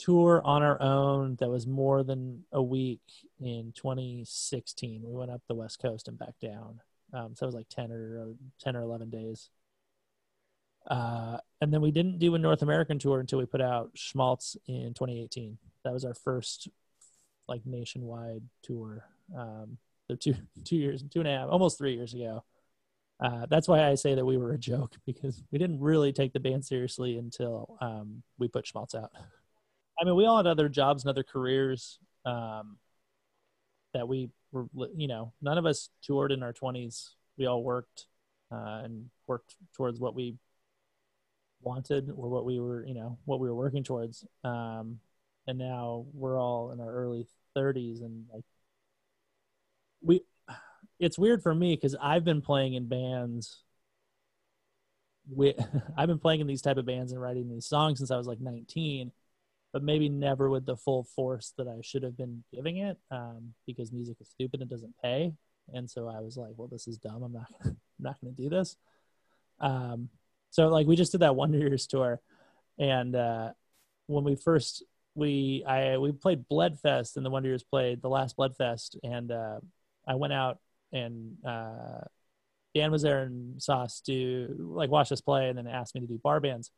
tour on our own that was more than a week in 2016. We went up the West Coast and back down. Um, so it was like 10 or 10 or 11 days. Uh, and then we didn't do a North American tour until we put out Schmaltz in 2018. That was our first like nationwide tour. Um, so two two years, two and a half, almost three years ago. Uh, that's why I say that we were a joke because we didn't really take the band seriously until um, we put Schmaltz out. I mean, we all had other jobs and other careers um, that we were, you know, none of us toured in our 20s. We all worked uh, and worked towards what we wanted or what we were, you know, what we were working towards. Um, and now we're all in our early 30s and like we it's weird for me because I've been playing in bands. With, I've been playing in these type of bands and writing these songs since I was like 19, but maybe never with the full force that I should have been giving it um, because music is stupid and doesn't pay. And so I was like, well, this is dumb. I'm not, I'm not going to do this. Um, so like we just did that Wonder Years tour, and uh, when we first we I we played Bled Fest and the Wonder Years played the last Bled Fest, and uh, I went out and uh, Dan was there and saw us do like watch us play, and then asked me to do bar bands.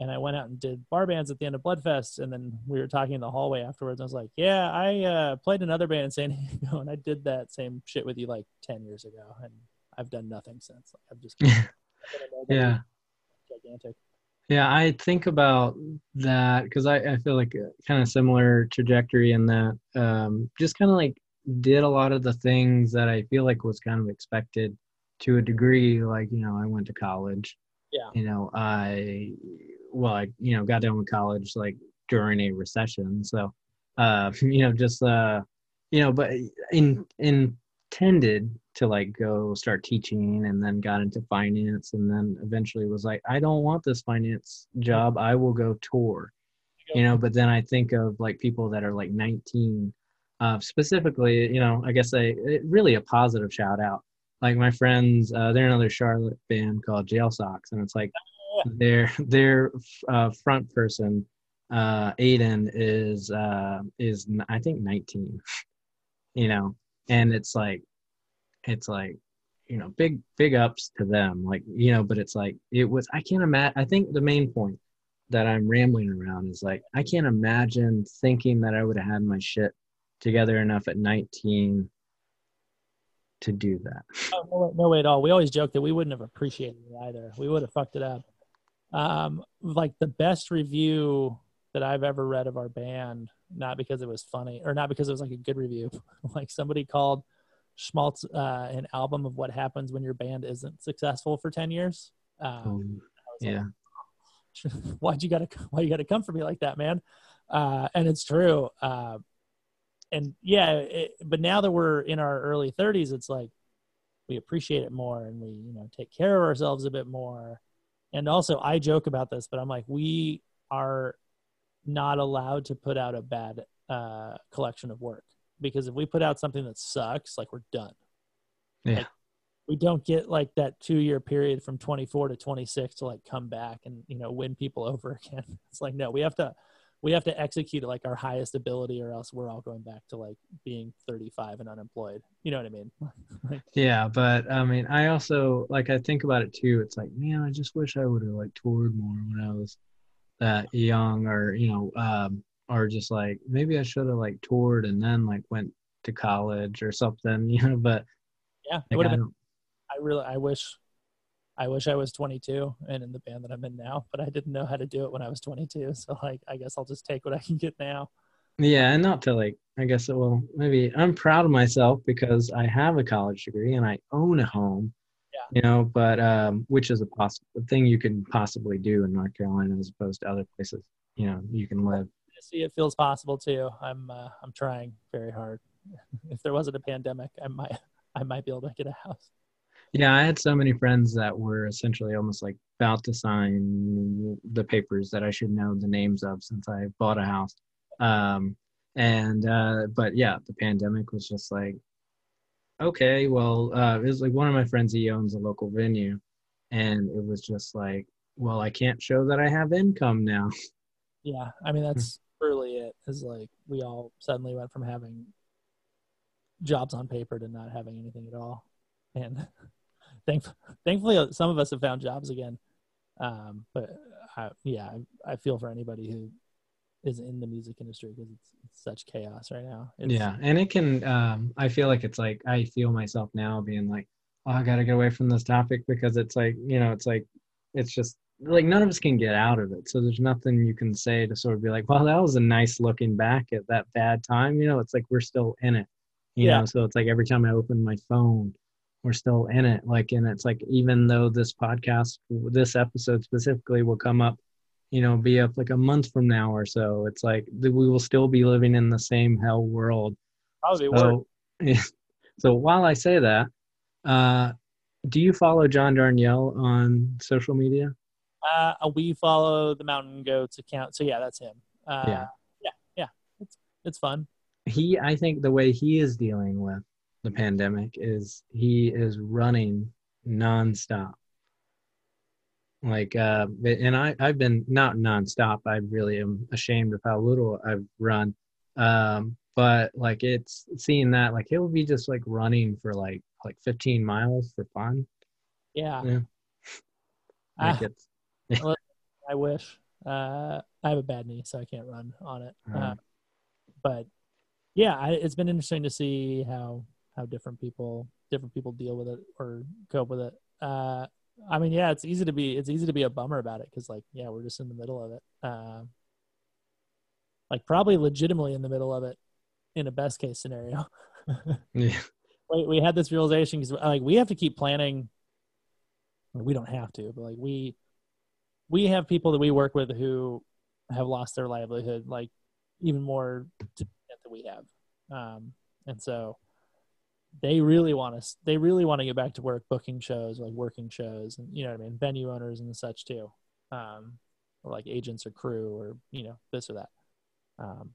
And I went out and did bar bands at the end of Bled Fest, and then we were talking in the hallway afterwards. I was like, "Yeah, I uh, played another band in San Diego, and I did that same shit with you like ten years ago, and I've done nothing since. Like, I've just yeah. Gigantic. Yeah, I think about that because I, I feel like kind of similar trajectory in that um, just kind of like did a lot of the things that I feel like was kind of expected to a degree. Like, you know, I went to college. Yeah. You know, I, well, I, you know, got done with college like during a recession. So, uh, you know, just, uh, you know, but in, in, intended to like go start teaching and then got into finance and then eventually was like i don't want this finance job. I will go tour. You know but then i think of like people that are like 19 uh, specifically you know i guess a really a positive shout out. Like my friends uh, they're another charlotte band called jail socks and it's like their their uh, front person uh aiden is uh is i think 19 you know and it's like it's like you know big big ups to them like you know but it's like it was i can't imagine i think the main point that i'm rambling around is like i can't imagine thinking that i would have had my shit together enough at 19 to do that Oh, no, way, no way at all. We always joke that we wouldn't have appreciated it either. We would have fucked it up. Um, like the best review that I've ever read of our band, not because it was funny or not because it was like a good review. like somebody called Schmaltz uh, an album of what happens when your band isn't successful for 10 years. Um, I like, yeah why'd you gotta why you gotta come for me like that man uh and it's true uh and yeah it, but now that we're in our early 30s it's like we appreciate it more and we you know take care of ourselves a bit more and also i joke about this but i'm like we are not allowed to put out a bad uh collection of work. Because if we put out something that sucks like we're done. Yeah. Like, we don't get like that two year period from 24 to 26 to like come back and you know win people over again. It's like no we have to we have to execute like our highest ability or else we're all going back to like being 35 and unemployed. You know what i mean? Like, Yeah, but I mean, I also like I think about it too. It's like, man, I just wish I would have like toured more when I was that young, or you know, um, or just like maybe I should have like toured and then like went to college or something, you know. But Yeah, it Like, would have been. I really, I wish, I wish I was 22 and in the band that I'm in now, but I didn't know how to do it when I was 22. So like, I guess I'll just take what I can get now. Yeah, and not to like, I guess, well, maybe I'm proud of myself because I have a college degree and I own a home. You know, but um, which is a possible thing you can possibly do in North Carolina as opposed to other places. You know, you can live. See, it feels possible too. I'm, uh, I'm trying very hard. if there wasn't a pandemic, I might, I might be able to get a house. Yeah, I had so many friends that were essentially almost like about to sign the papers that I should know the names of since I bought a house. Um, and uh, but yeah, the pandemic was just like, okay, well, uh, it was like one of my friends. He owns a local venue, and it was just like, well, I can't show that I have income now. Yeah, I mean that's really it. Is like we all suddenly went from having jobs on paper to not having anything at all, and thank, thankfully some of us have found jobs again. Um, but I, yeah, I, I feel for anybody who is in the music industry because it's, it's such chaos right now. It's, yeah, and it can. Um, I feel like it's like I feel myself now being like, oh, I gotta get away from this topic because it's like you know, it's like it's just like none of us can get out of it. So there's nothing you can say to sort of be like, well, that was a nice looking back at that bad time. You know, it's like we're still in it. You Yeah. know, so it's like every time I open my phone, we're still in it. Like, and it's like even though this podcast, this episode specifically, will come up you know, be up like a month from now or so. It's like we will still be living in the same hell world. probably. So, so while I say that, uh, do you follow John Darnielle on social media? Uh, we follow the Mountain Goats account, so yeah, that's him. Uh, Yeah. yeah, yeah, it's it's fun. He, I think the way he is dealing with the pandemic is he is running nonstop. Like, uh, and I, I've been not nonstop. I really am ashamed of how little I've run. Um, but like it's seeing that like he'll be just like running for like like 15 miles for fun. Yeah, Yeah. Ah, Like it's I wish. Uh, I have a bad knee, so I can't run on it. Uh, Right. but yeah, I, it's been interesting to see how how different people different people deal with it or cope with it. Uh, I mean, yeah, it's easy to be it's easy to be a bummer about it because like yeah, we're just in the middle of it. Uh, like probably legitimately in the middle of it in a best case scenario. yeah. we, we had this realization because like we have to keep planning we don't have to but like we we have people that we work with who have lost their livelihood like even more to the we have um and so they really want to they really want to get back to work booking shows like working shows and you know what i mean venue owners and such too um or like agents or crew or you know this or that. Um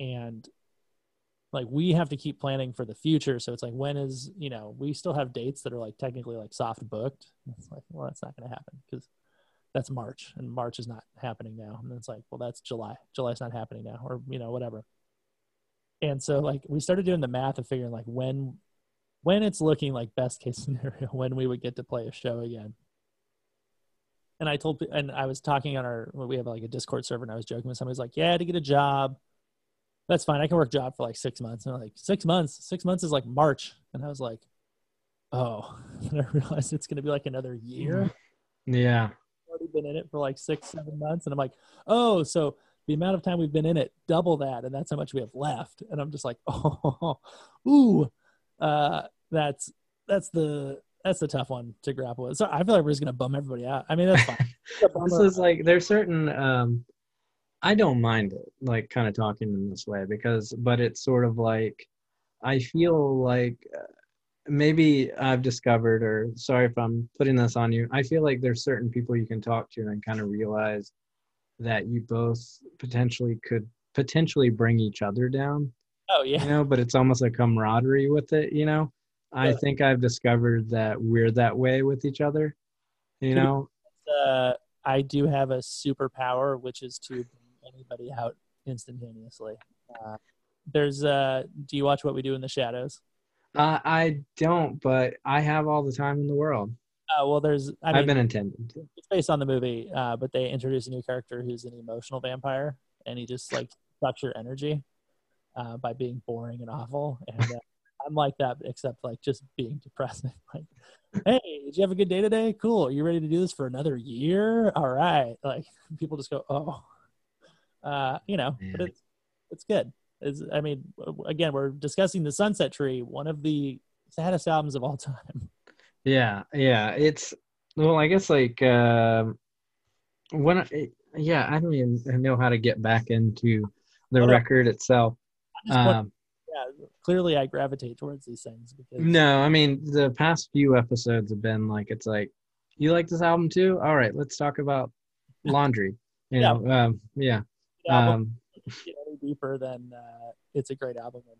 and like we have to keep planning for the future. So it's like when is you know we still have dates that are like technically like soft booked. It's like well that's not going to happen because that's march and march is not happening now. And it's like well that's july. July's not happening now or you know whatever and so like we started doing the math of figuring like when when it's looking like best case scenario when we would get to play a show again and i told and i was talking on our we have like a discord server and i was joking with somebody who's like yeah to get a job that's fine. I can work a job for like six months. And I'm like, six months? Six months is like March. And I was like, oh. And I realized it's going to be like another year. Yeah. I've already been in it for like six, seven months. And I'm like, oh, so the amount of time we've been in it, double that. And that's how much we have left. And I'm just like, oh, ooh, uh, that's, that's the, that's the tough one to grapple with. So I feel like we're just going to bum everybody out. I mean, that's fine. This is like there's certain um i don't mind it like kind of talking in this way because but it's sort of like i feel like uh, maybe i've discovered or sorry if i'm putting this on you i feel like there's certain people you can talk to and kind of realize that you both potentially could potentially bring each other down oh, yeah. you know but it's almost a camaraderie with it you know i Yeah. think i've discovered that we're that way with each other you know uh, I do have a superpower, which is to bring anybody out instantaneously. Uh, there's, uh, do you watch What We Do in the Shadows? Uh, I don't, but I have all the time in the world. Uh, well, there's, I I mean, have been intending to. it's based on the movie, uh, but they introduce a new character who's an emotional vampire, and he just like sucks your energy uh, by being boring and awful. And uh, I'm like that, except like just being depressing. Like, hey, did you have a good day today? Cool. Are you ready to do this for another year? All right. Like people just go, oh, uh, you know, but it's it's good. It's, I mean, again, we're discussing the Sunset Tree, one of the saddest albums of all time. Yeah, yeah. It's well, I guess like um when I, yeah, I don't even know how to get back into the record itself. I just want- Um, yeah, clearly I gravitate towards these things because no, I mean the past few episodes have been like it's like you like this album too. All right, let's talk about laundry. You Yeah. know, um, yeah. Um, get any deeper than uh, it's a great album and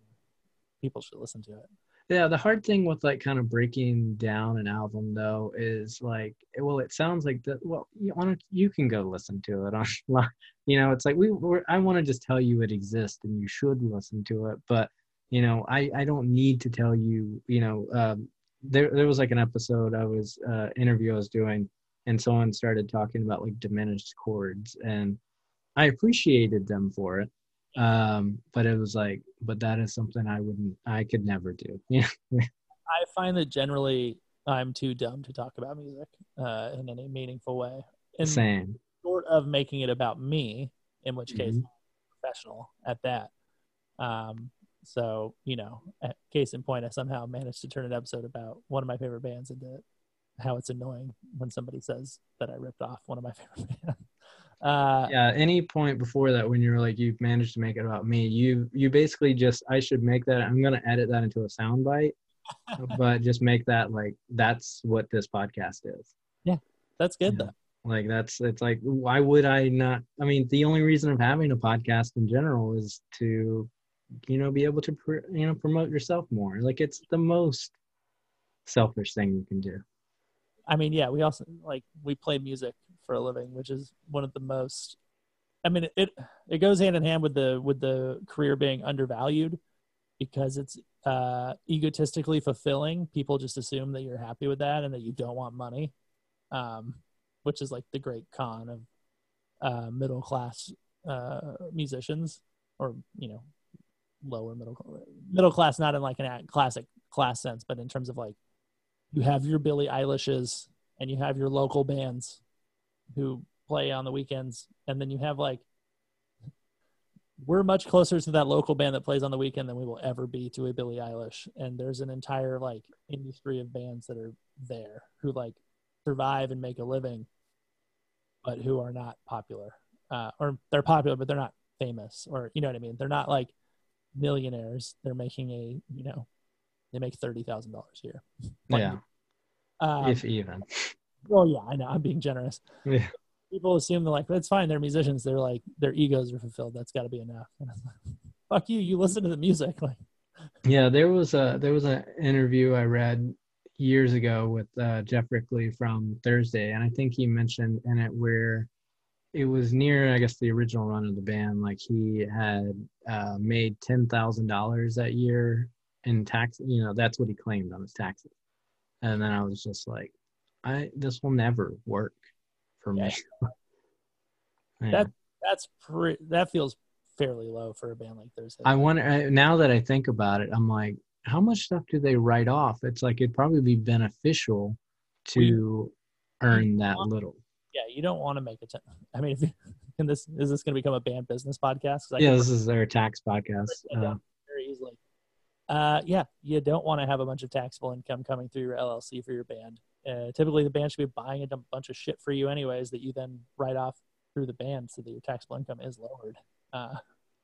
people should listen to it. Yeah, the hard thing with like kind of breaking down an album though is like, well, it sounds like that. Well, you want you can go listen to it on, you know, it's like we. We're, I want to just tell you it exists and you should listen to it, but you know, I I don't need to tell you. You know, um, there there was like an episode I was uh, interview I was doing, and someone started talking about like diminished chords, and I appreciated them for it um but it was like but that is something i wouldn't i could never do yeah I find that generally I'm too dumb to talk about music uh, in any meaningful way. And same short of making it about me, in which case Mhm. I'm professional at that. Um, so, you know, case in point, I somehow managed to turn an episode about one of my favorite bands into how it's annoying when somebody says that I ripped off one of my favorite bands. Uh, yeah any point before that when you're like you've managed to make it about me you you basically just i should make that i'm gonna edit that into a sound bite but just make that like that's what this podcast is Yeah, That's good Yeah. though. like that's it's like why would i not i mean the only reason of having a podcast in general is to you know be able to pr- you know promote yourself more like it's the most selfish thing you can do I mean, yeah, we also like we play music for a living, which is one of the most. I mean, it it goes hand in hand with the with the career being undervalued because it's uh, egotistically fulfilling. People just assume that you're happy with that and that you don't want money, um, which is like the great con of uh, middle class uh, musicians, or you know, lower middle middle class, not in like an a- classic class sense, but in terms of like you have your Billie Eilishes and you have your local bands who play on the weekends, and then you have like we're much closer to that local band that plays on the weekend than we will ever be to a Billie Eilish. And there's an entire like industry of bands that are there who like survive and make a living, but who are not popular. Uh, or they're popular, but they're not famous. Or you know what I mean? They're not like millionaires. They're making a you know they make thirty thousand dollars a year. Like, yeah Um, if even Oh yeah, I know. I'm being generous. yeah People assume they're like, it's fine. They're musicians. They're like, their egos are fulfilled. That's got to be enough. And I'm like, Fuck you. You listen to the music. Like, Yeah, there was a there was an interview I read years ago with uh, Geoff Rickly from Thursday, and I think he mentioned in it where it was near, I guess, the original run of the band. Like he had uh, made ten thousand dollars that year in tax. You know, that's what he claimed on his taxes. And then I was just like, I this will never work for me. Yeah. That- that's pre- that feels fairly low for a band like Thursday. I wonder I- now that I think about it, I'm like, how much stuff do they write off? It's like it'd probably be beneficial to earn that little. yeah, you don't want to make a ton. I mean, if you, can this is this going to become a band business podcast? I Yeah, this is their tax podcast. Uh, very easily. Uh, yeah, you don't want to have a bunch of taxable income coming through your LLC for your band. Uh, typically, the band should be buying a bunch of shit for you, anyways, that you then write off through the band, so that your taxable income is lowered. Uh,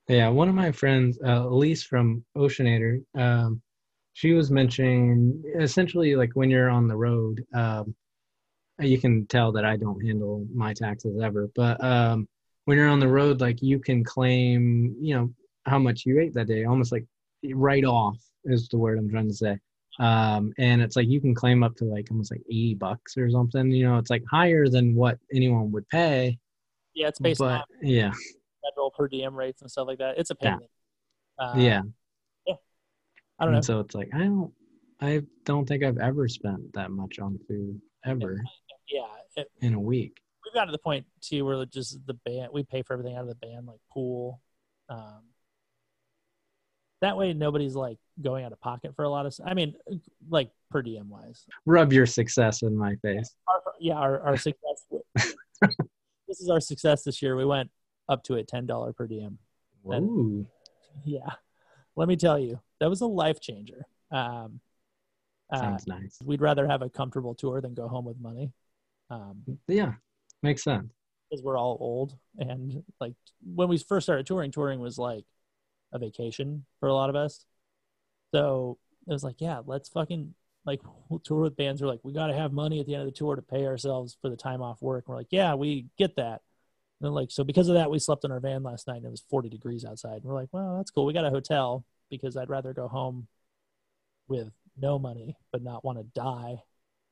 yeah, one of my friends, uh, Elise from Oceanator, um, she was mentioning essentially like when you're on the road, um, you can tell that I don't handle my taxes ever, but um, when you're on the road, like you can claim, you know, how much you ate that day, almost like write off is the word I'm trying to say. Um, and it's like you can claim up to like almost like 80 bucks or something, you know, it's like higher than what anyone would pay. yeah, it's based But on yeah, federal per diem rates and stuff like that. It's a pain. Uh, yeah. I don't know. So it's like I don't I don't think I've ever spent that much on food ever yeah, it, in a week. we've got to the point too where just the band we pay for everything out of the band like pool um that way nobody's like going out of pocket for a lot of. I mean, like per diem wise. Rub your success in my face. Our, yeah, our, our success. this is our success this year. We went up to a ten dollar per diem. Ooh. Yeah, let me tell you, that was a life changer. Um, uh, Sounds nice. we'd rather have a comfortable tour than go home with money. Um, Yeah, makes sense. because we're all old and like when we first started touring touring was like a vacation for a lot of us so it was like yeah let's fucking like we'll tour with bands. We're like we got to have money at the end of the tour to pay ourselves for the time off work. And we're like yeah we get that. And like so because of that we slept in our van last night and it was 40 degrees outside. And we're like well that's cool. We got a hotel because i'd rather go home with no money but not want to die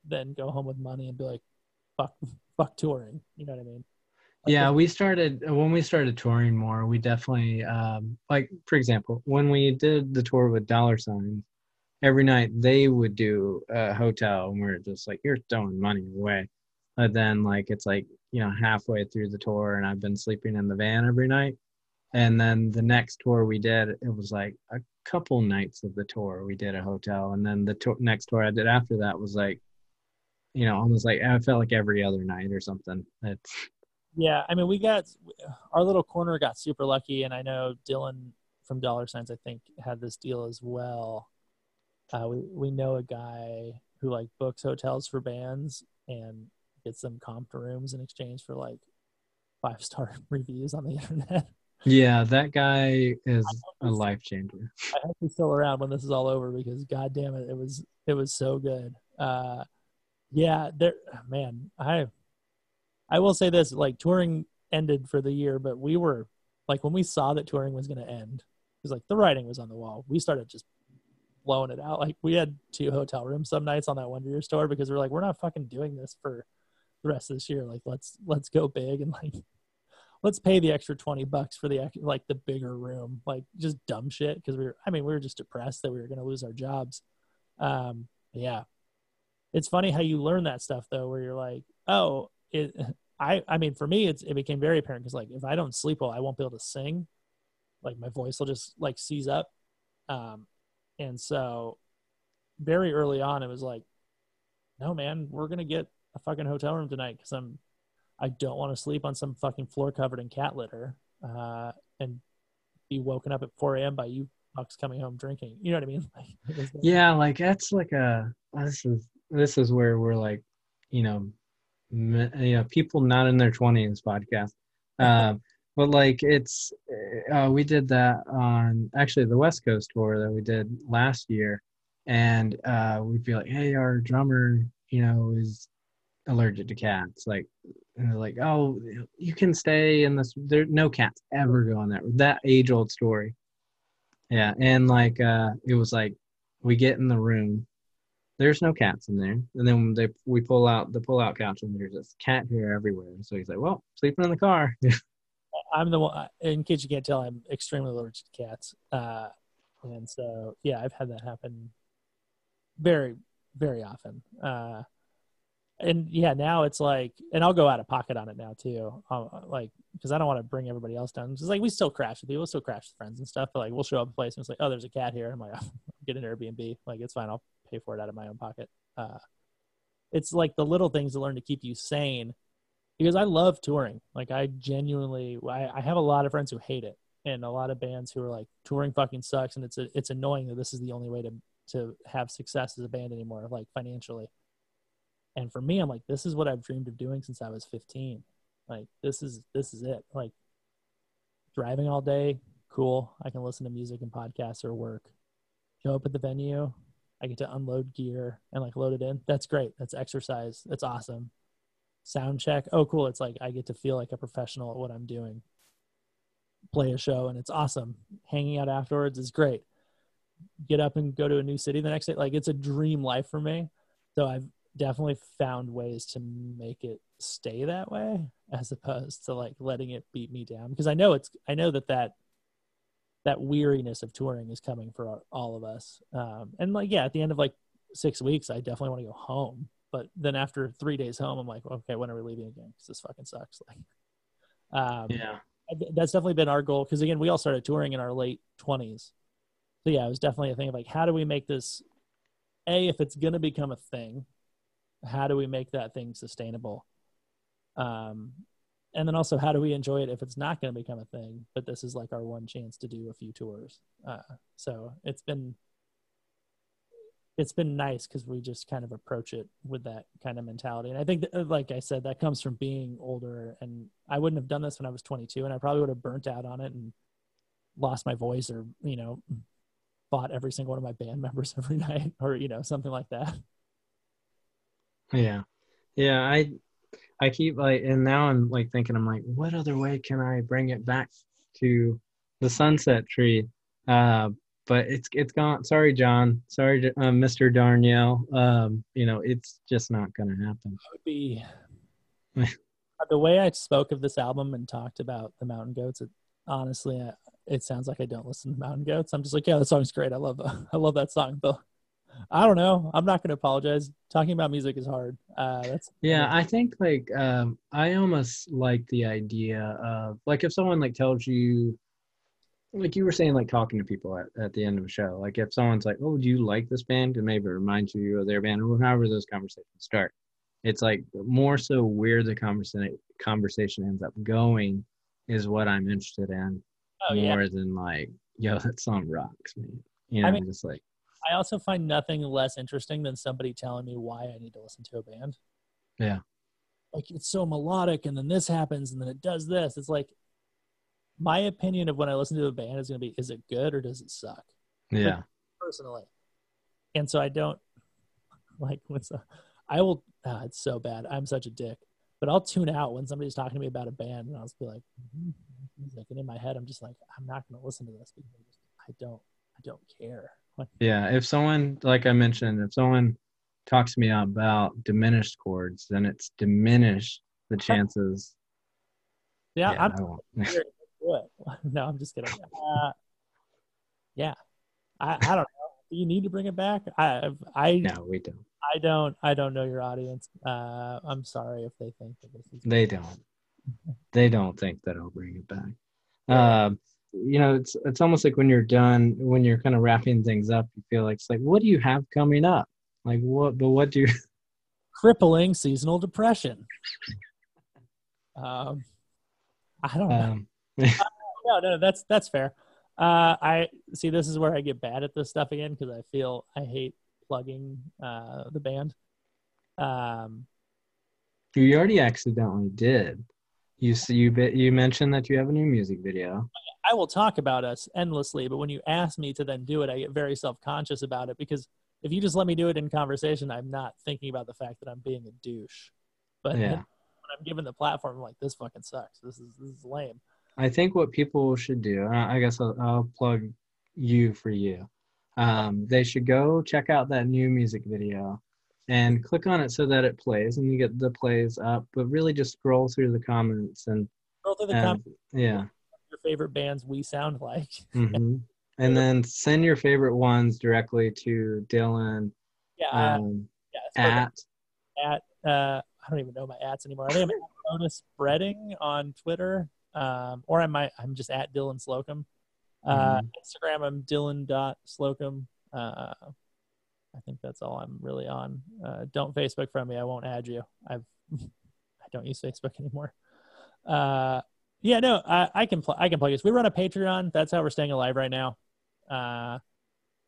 than go home with money and be like fuck fuck touring. You know what i mean Yeah, we started when we started touring more. We definitely um, like, for example, when we did the tour with Dollar Signs, every night they would do a hotel, and we are just like, "You're throwing money away." But then, like, it's like you know halfway through the tour, and I've been sleeping in the van every night. And then the next tour we did, it was like a couple nights of the tour we did a hotel, and then the tour, next tour I did after that was like, you know, almost like I felt like every other night or something. It's Yeah, I mean, we got our little corner got super lucky, and I know Dylan from Dollar Signs, I think, had this deal as well. Uh, we we know a guy who like books hotels for bands and gets them comped rooms in exchange for like five star reviews on the internet. Yeah, that guy is a life changer. I hope he's still around when this is all over because god damn it, it was it was so good. Uh yeah, there man, I I will say this, like touring ended for the year, but we were like when we saw that touring was gonna end, it was like the writing was on the wall, we started just blowing it out. Like we had two hotel rooms some nights on that Wonder Years tour because we're like, we're not fucking doing this for the rest of this year. Like let's let's go big and like let's pay the extra 20 bucks for the like the bigger room like just dumb shit because we were i mean we were just depressed that we were going to lose our jobs um yeah it's funny how you learn that stuff though where you're like oh it i i mean for me it's it became very apparent because like if i don't sleep well i won't be able to sing like my voice will just like seize up um and so very early on it was like no man we're gonna get a fucking hotel room tonight because i'm I don't want to sleep on some fucking floor covered in cat litter uh, and be woken up at 4 a.m. by you fucks coming home drinking. You know what I mean? Like, Yeah, like that's like a this is this is where we're like, you know, you know, people not in their twenties podcast, um, but like it's uh, we did that on actually the West Coast tour that we did last year, and uh, we'd be like, hey, our drummer, you know, is allergic to cats, like. And they're like, oh, you can stay in this. There, no cats ever go in that. That age old story. Yeah, and like uh, it was like we get in the room there's no cats in there and then they we pull out the pull out couch and there's just cat hair everywhere so he's like well sleeping in the car I'm the one, in case you can't tell, I'm extremely allergic to cats. Uh, and so, yeah, I've had that happen very, very often. Uh, and yeah, now it's like, and I'll go out of pocket on it now too. Like, because I don't want to bring everybody else down. It's like we still crash with you, we'll still crash with friends and stuff. But like, we'll show up a place and it's like, oh, there's a cat here. I'm like, get an Airbnb. Like, it's fine. I'll pay for it out of my own pocket. Uh, it's like the little things to learn to keep you sane because I love touring. Like I genuinely, I, I have a lot of friends who hate it, and a lot of bands who are like, touring fucking sucks, and it's a, it's annoying that this is the only way to to have success as a band anymore, like financially. And for me, I'm like, this is what I've dreamed of doing since I was 15. Like this is this is it. Like driving all day, cool. I can listen to music and podcasts or work. Show up at the venue, I get to unload gear and like load it in. That's great. That's exercise. That's awesome sound check. Oh, cool. It's like I get to feel like a professional at what I'm doing. Play a show and it's awesome. Hanging out afterwards is great. Get up and go to a new city the next day. Like it's a dream life for me. So I've definitely found ways to make it stay that way as opposed to like letting it beat me down because I know it's I know that that that weariness of touring is coming for all of us. Um, and like yeah, at the end of like six weeks, I definitely want to go home but then after three days home, I'm like, okay, when are we leaving again? Because this fucking sucks. Like, um, yeah that's definitely been our goal. Because again, we all started touring in our late 20s, so yeah, it was definitely a thing of like, how do we make this? A, if it's gonna become a thing, how do we make that thing sustainable? Um, and then also, how do we enjoy it if it's not going to become a thing? But this is like our one chance to do a few tours. Uh, so it's been it's been nice because we just kind of approach it with that kind of mentality. And I think, that, like I said, that comes from being older. And I wouldn't have done this when I was 22, and I probably would have burnt out on it and lost my voice, or you know, fought every single one of my band members every night, or you know, something like that. Yeah. Yeah, I I keep like and now I'm like thinking I'm like what other way can I bring it back to the sunset tree? Uh but it's it's gone. Sorry, John. Sorry, uh, Mr. Darnielle. Um, you know, it's just not going to happen. would be the way I spoke of this album and talked about the Mountain Goats. It, honestly, I, it sounds like I don't listen to Mountain Goats. I'm just like, yeah, the song's great. I love, I love that song. But I don't know. I'm not going to apologize. Talking about music is hard. Uh, that's Yeah, I think like um, I almost like the idea of like if someone like tells you, like you were saying, like talking to people at, at the end of a show. Like if someone's like, "Oh, do you like this band?" and maybe it reminds you of their band, or however those conversations start. It's like more so where the conversation conversation ends up going is what I'm interested in oh yeah. more than like, "Yo, that song rocks, man." You know, I mean- just like I also find nothing less interesting than somebody telling me why I need to listen to a band. Yeah. Like it's so melodic and then this happens and then it does this. It's like my opinion of when I listen to a band is going to be is it good or does it suck yeah, personally. And so I don't like when so I will ah, it's so bad. I'm such a dick. But I'll tune out when somebody's talking to me about a band and I'll just be like, mm music. And in my head I'm just like, I'm not gonna listen to this because I don't I don't care. Yeah, if someone, like I mentioned, if someone talks to me about diminished chords, then it's diminished the chances. yeah, I'm I won't. here to do it. No, I'm just kidding. Uh, yeah, I, I don't know. Do you need to bring it back? I I no, we don't. I don't I don't know your audience. Uh, I'm sorry if they think that this is. They don't. They don't think that I'll bring it back. Um, you know, it's it's almost like when you're done, when you're kind of wrapping things up, you feel like it's like, what do you have coming up? Like what? But what do you? crippling seasonal depression. Um, I don't know. Um, no, no, that's that's fair. Uh, I see. This is where I get bad at this stuff again because I feel I hate plugging uh, the band. Um, you already accidentally did. You you bit you mentioned that you have a new music video. I will talk about us endlessly, but when you ask me to then do it, I get very self conscious about it because if you just let me do it in conversation, I'm not thinking about the fact that I'm being a douche. But Yeah. when I'm given the platform, I'm like, this fucking sucks. This is this is lame. I think what people should do, I I guess I'll, I'll plug you for you. Um, they should go check out that new music video and click on it so that it plays and you get the plays up, but really just scroll through the comments and, Scroll through the and comments, yeah. your favorite bands we sound like. hmm And then send your favorite ones directly to Dylan Yeah, um, yeah. at at uh, I don't even know my ads anymore. I think I'm at Otis Spreading on Twitter, um, or I might I'm just at Dylan Slocum. Uh, Instagram I'm Dylan.slocum. Uh, I think that's all I'm really on. Uh, don't Facebook friend me. I won't add you. I've I don't use Facebook anymore. Uh, yeah, no, I, I can pl- I can plug this. We run a Patreon. That's how we're staying alive right now. Uh,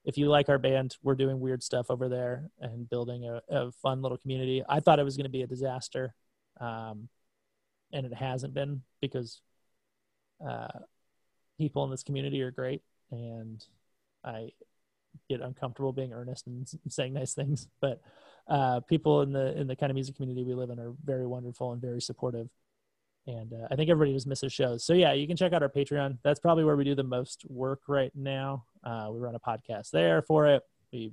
if you like our band, we're doing weird stuff over there and building a, a fun little community. I thought it was going to be a disaster, um, and it hasn't been because uh, people in this community are great, and I get uncomfortable being earnest and saying nice things. But uh, people in the in the kind of music community we live in are very wonderful and very supportive. And uh, I think everybody just misses shows. So yeah, you can check out our Patreon. That's probably where we do the most work right now. Uh, we run a podcast there for it. We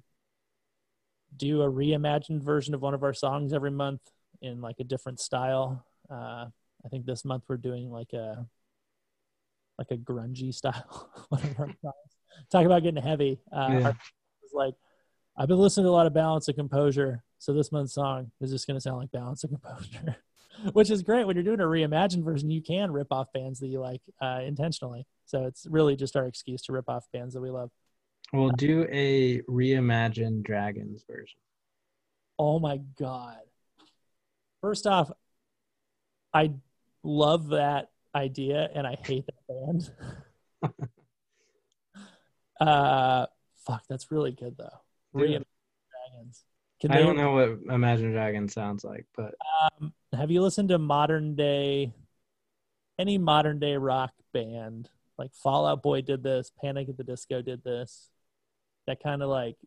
do a reimagined version of one of our songs every month in like a different style. Uh, I think this month we're doing like a like a grungy style. one of our songs. Talk about getting heavy. Uh, Yeah. was like I've been listening to a lot of Balance and Composure, so this month's song is just going to sound like Balance and Composure, which is great. When you're doing a reimagined version, you can rip off bands that you like uh, intentionally. So it's really just our excuse to rip off bands that we love. We'll do a reimagined Dragons version. Oh my god. First off, I love that idea and I hate that band. uh fuck, that's really good though. Dragons. Can I don't know what Imagine Dragons sounds like, but Um, have you listened to modern day any modern day rock band like Fall Out Boy did this panic at the disco did this that kind of like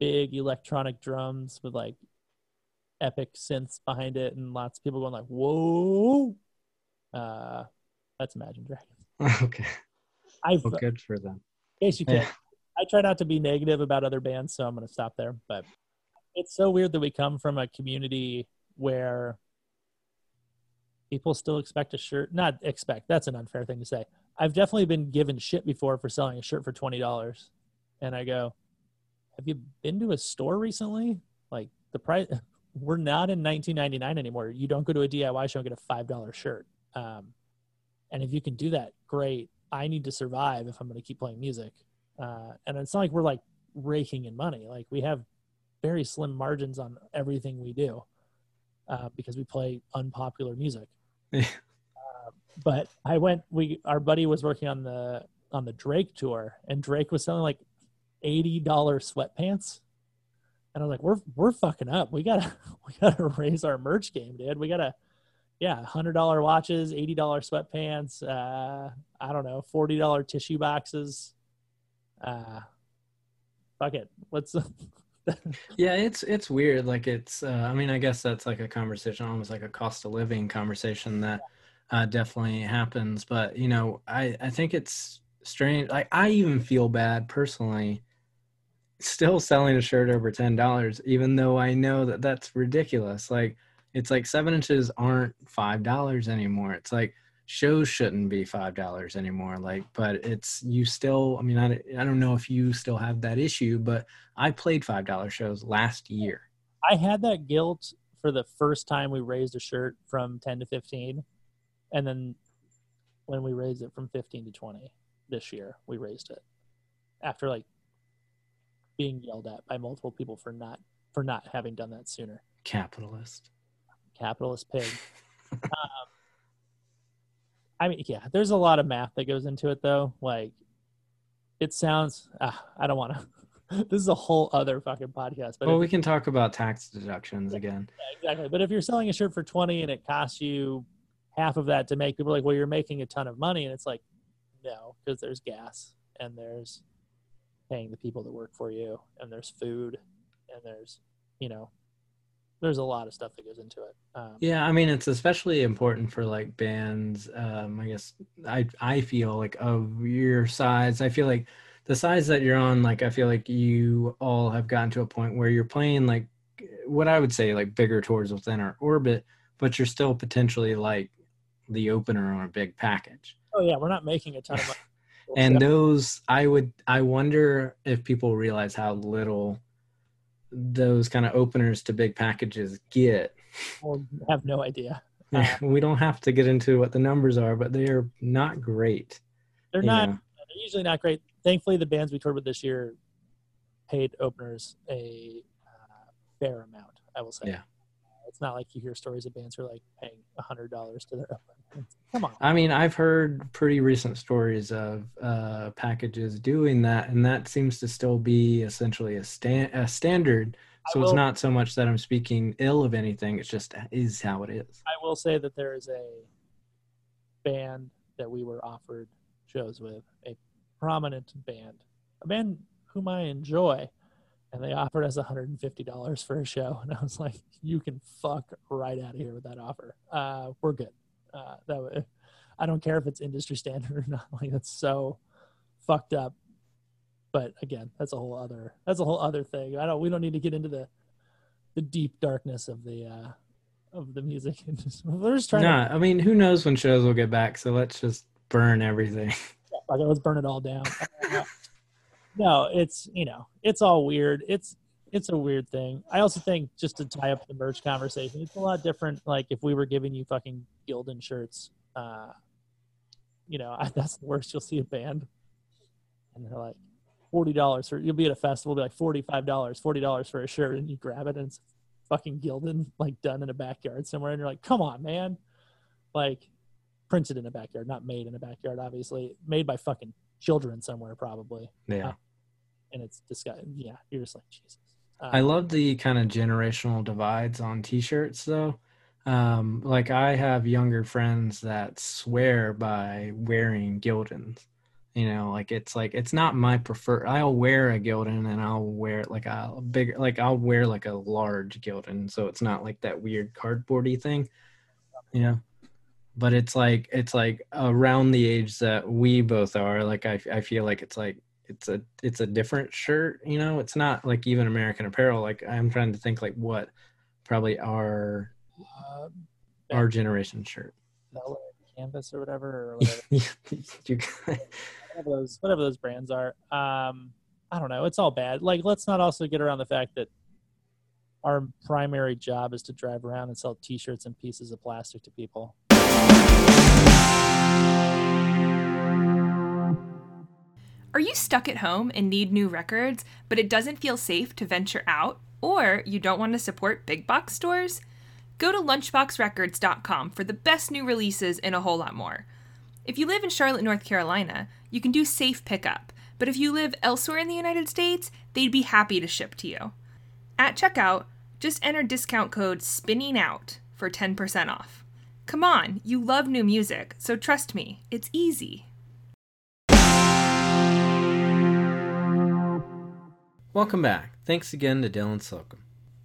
big electronic drums with like epic synths behind it and lots of people going like whoa uh that's imagine dragons okay. i've Well, good for them. Case you can Yeah. I try not to be negative about other bands, so I'm going to stop there. But it's so weird that we come from a community where people still expect a shirt. Not expect, that's an unfair thing to say. I've definitely been given shit before for selling a shirt for $20. And I go, Have you been to a store recently? Like the price, we're not in 1999 anymore. You don't go to a DIY show and get a $5 shirt. Um, and if you can do that, great. I need to survive if I'm going to keep playing music. Uh, and it's not like we're like raking in money. Like we have very slim margins on everything we do uh, because we play unpopular music. Uh, but I went. We our buddy was working on the on the Drake tour, and Drake was selling like eighty dollar sweatpants. And I was like, "We're we're fucking up. We gotta we gotta raise our merch game, dude. We gotta, yeah, hundred dollar watches, eighty dollar sweatpants. Uh, I don't know, forty dollar tissue boxes. Uh, fuck it. Let's. Yeah, it's it's weird. Like it's. Uh, I mean, I guess that's like a conversation, almost like a cost of living conversation that uh, definitely happens. But you know, I I think it's strange. Like I even feel bad personally, still selling a shirt over ten dollars, even though I know that that's ridiculous. Like it's like seven inches aren't five dollars anymore. It's like shows shouldn't be five dollars anymore. Like, but it's you still. I mean, I I don't know if you still have that issue, but I played five dollar shows last year. I had that guilt for the first time we raised a shirt from 10 to 15. And then when we raised it from 15 to 20 this year, we raised it after like being yelled at by multiple people for not for not having done that sooner. Capitalist. Capitalist pig. um, I mean, yeah, there's a lot of math that goes into it though. Like it sounds ah, I don't want to this is a whole other fucking podcast, but Well, we can talk about tax deductions again. exactly. But if you're selling a shirt for 20 and it costs you half of that to make, people are like, well, you're making a ton of money. And it's like, no, because there's gas and there's paying the people that work for you and there's food and there's, you know, there's a lot of stuff that goes into it. Um, Yeah, I mean it's especially important for like bands. Um, I guess I I feel like of your size. I feel like the size that you're on, like I feel like you all have gotten to a point where you're playing like what I would say like bigger tours within our orbit, but you're still potentially like the opener on a big package. Oh, yeah. We're not making a ton of money. and So- those i would i wonder if people realize how little those kind of openers to big packages get we'll have no idea. Uh, we don't have to get into what the numbers are but they are not great They're not, know. they're usually not great. Thankfully, the bands we toured with this year paid openers a uh, fair amount. I will say. Yeah. It's not like you hear stories of bands who are like paying a hundred dollars to their. Come on. i mean i've heard pretty recent stories of uh, packages doing that and that seems to still be essentially a, stand, a standard so it's not so much that i'm speaking ill of anything it's just is how it is I will say that there is a band that we were offered shows with, a prominent band, a band whom I enjoy, and they offered us $150 for a show, and I was like, "You can fuck right out of here with that offer. Uh, we're good. Uh, that wa- I don't care if it's industry standard or not. Like that's so fucked up." But again, that's a whole other that's a whole other thing. I don't. We don't need to get into the the deep darkness of the uh, of the music industry. We're just trying no i mean who knows when shows will get back so let's just burn everything to like, let's burn it all down. No, it's you know, it's all weird. It's it's a weird thing. I also think just to tie up the merch conversation, it's a lot different. Like if we were giving you fucking Gildan shirts, uh, you know, I, that's the worst. You'll see a band, and they're like, forty dollars for you'll be at a festival, be like forty five dollars, forty dollars for a shirt, and you grab it and it's fucking Gildan, like done in a backyard somewhere, and you're like, come on, man, like printed in a backyard, not made in a backyard, obviously, made by fucking children somewhere probably, Yeah. and it's disgusting. Yeah, you're just like Jesus. Uh, I love the kind of generational divides on t-shirts though. Um, like I have younger friends that swear by wearing Gildans. You know, like it's like it's not my prefer. I'll wear a Gildan and I'll wear like a bigger, like I'll wear like a large Gildan, so it's not like that weird cardboardy thing. You know, but it's like it's like around the age that we both are. Like I, I feel like it's like it's a it's a different shirt you know it's not like even american apparel like i'm trying to think like what probably our uh, our generation shirt canvas or whatever, or whatever, whatever those whatever those brands are. Um, I don't know. It's all bad. Like, let's not also get around the fact that our primary job is to drive around and sell T-shirts and pieces of plastic to people. Are you stuck at home and need new records, but it doesn't feel safe to venture out? Or you don't want to support big box stores? Go to lunchboxrecords.com for the best new releases and a whole lot more. If you live in Charlotte, North Carolina, you can do safe pickup, but if you live elsewhere in the United States, they'd be happy to ship to you. At checkout, just enter discount code SPINNING OUT for 10% off. Come on, you love new music, so trust me, it's easy. Welcome back. Thanks again to dylan slocum.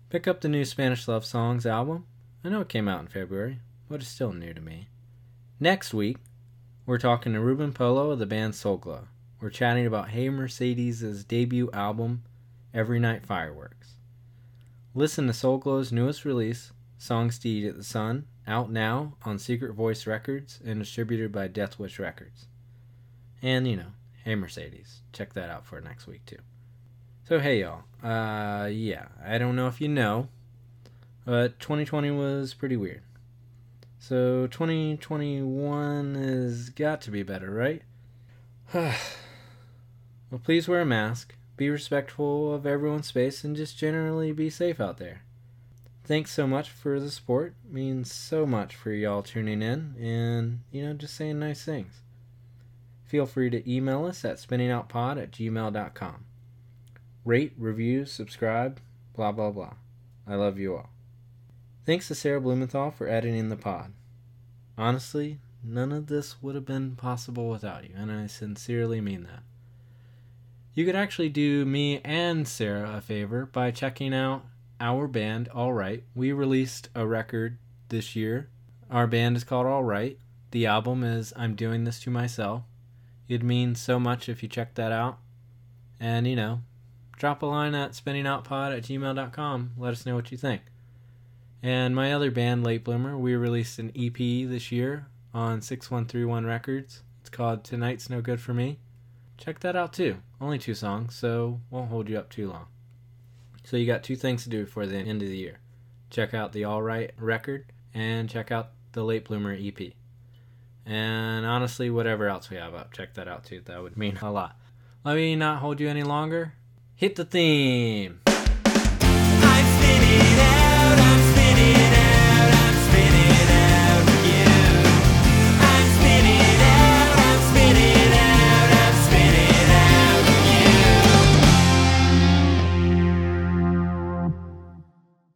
Pick up the new spanish love songs album. I know it came out in february but it's still new to me. Next week we're talking to ruben polo of the band Soul Glo. We're chatting about hey mercedes' debut album Everynight Fire Works. Listen to Soul Glo's newest release Songs to Yeet at the Sun out now on secret voice records and distributed by Deathwish records. And you know hey mercedes check that out for next week too so hey y'all, uh, yeah, I don't know if you know, but 2020 was pretty weird. So 2021 has got to be better, right? well, please wear a mask, be respectful of everyone's space, and just generally be safe out there. Thanks so much for the support. It means so much for y'all tuning in and, you know, just saying nice things. Feel free to email us at spinningoutpod at gmail.com rate, review, subscribe, blah, blah, blah. I love you all. Thanks to Sarah Blumenthal for editing the pod. Honestly, none of this would have been possible without you, and I sincerely mean that. You could actually do me and Sarah a favor by checking out our band, All Right. We released a record this year. Our band is called All Right. The album is I'm Doing This to Myself. It'd mean so much if you check that out. And, you know, drop a line at spinningoutpod at gmail.com. Let us know what you think. And my other band, Late Bloomer, we released an EP this year on 6131 Records. It's called Tonight's No Good For Me. Check that out too. Only two songs, so won't hold you up too long. So you got two things to do before the end of the year. Check out the All Right record and check out the Late Bloomer EP. And honestly, whatever else we have up, check that out too. That would mean a lot. Let me not hold you any longer. Hit the theme.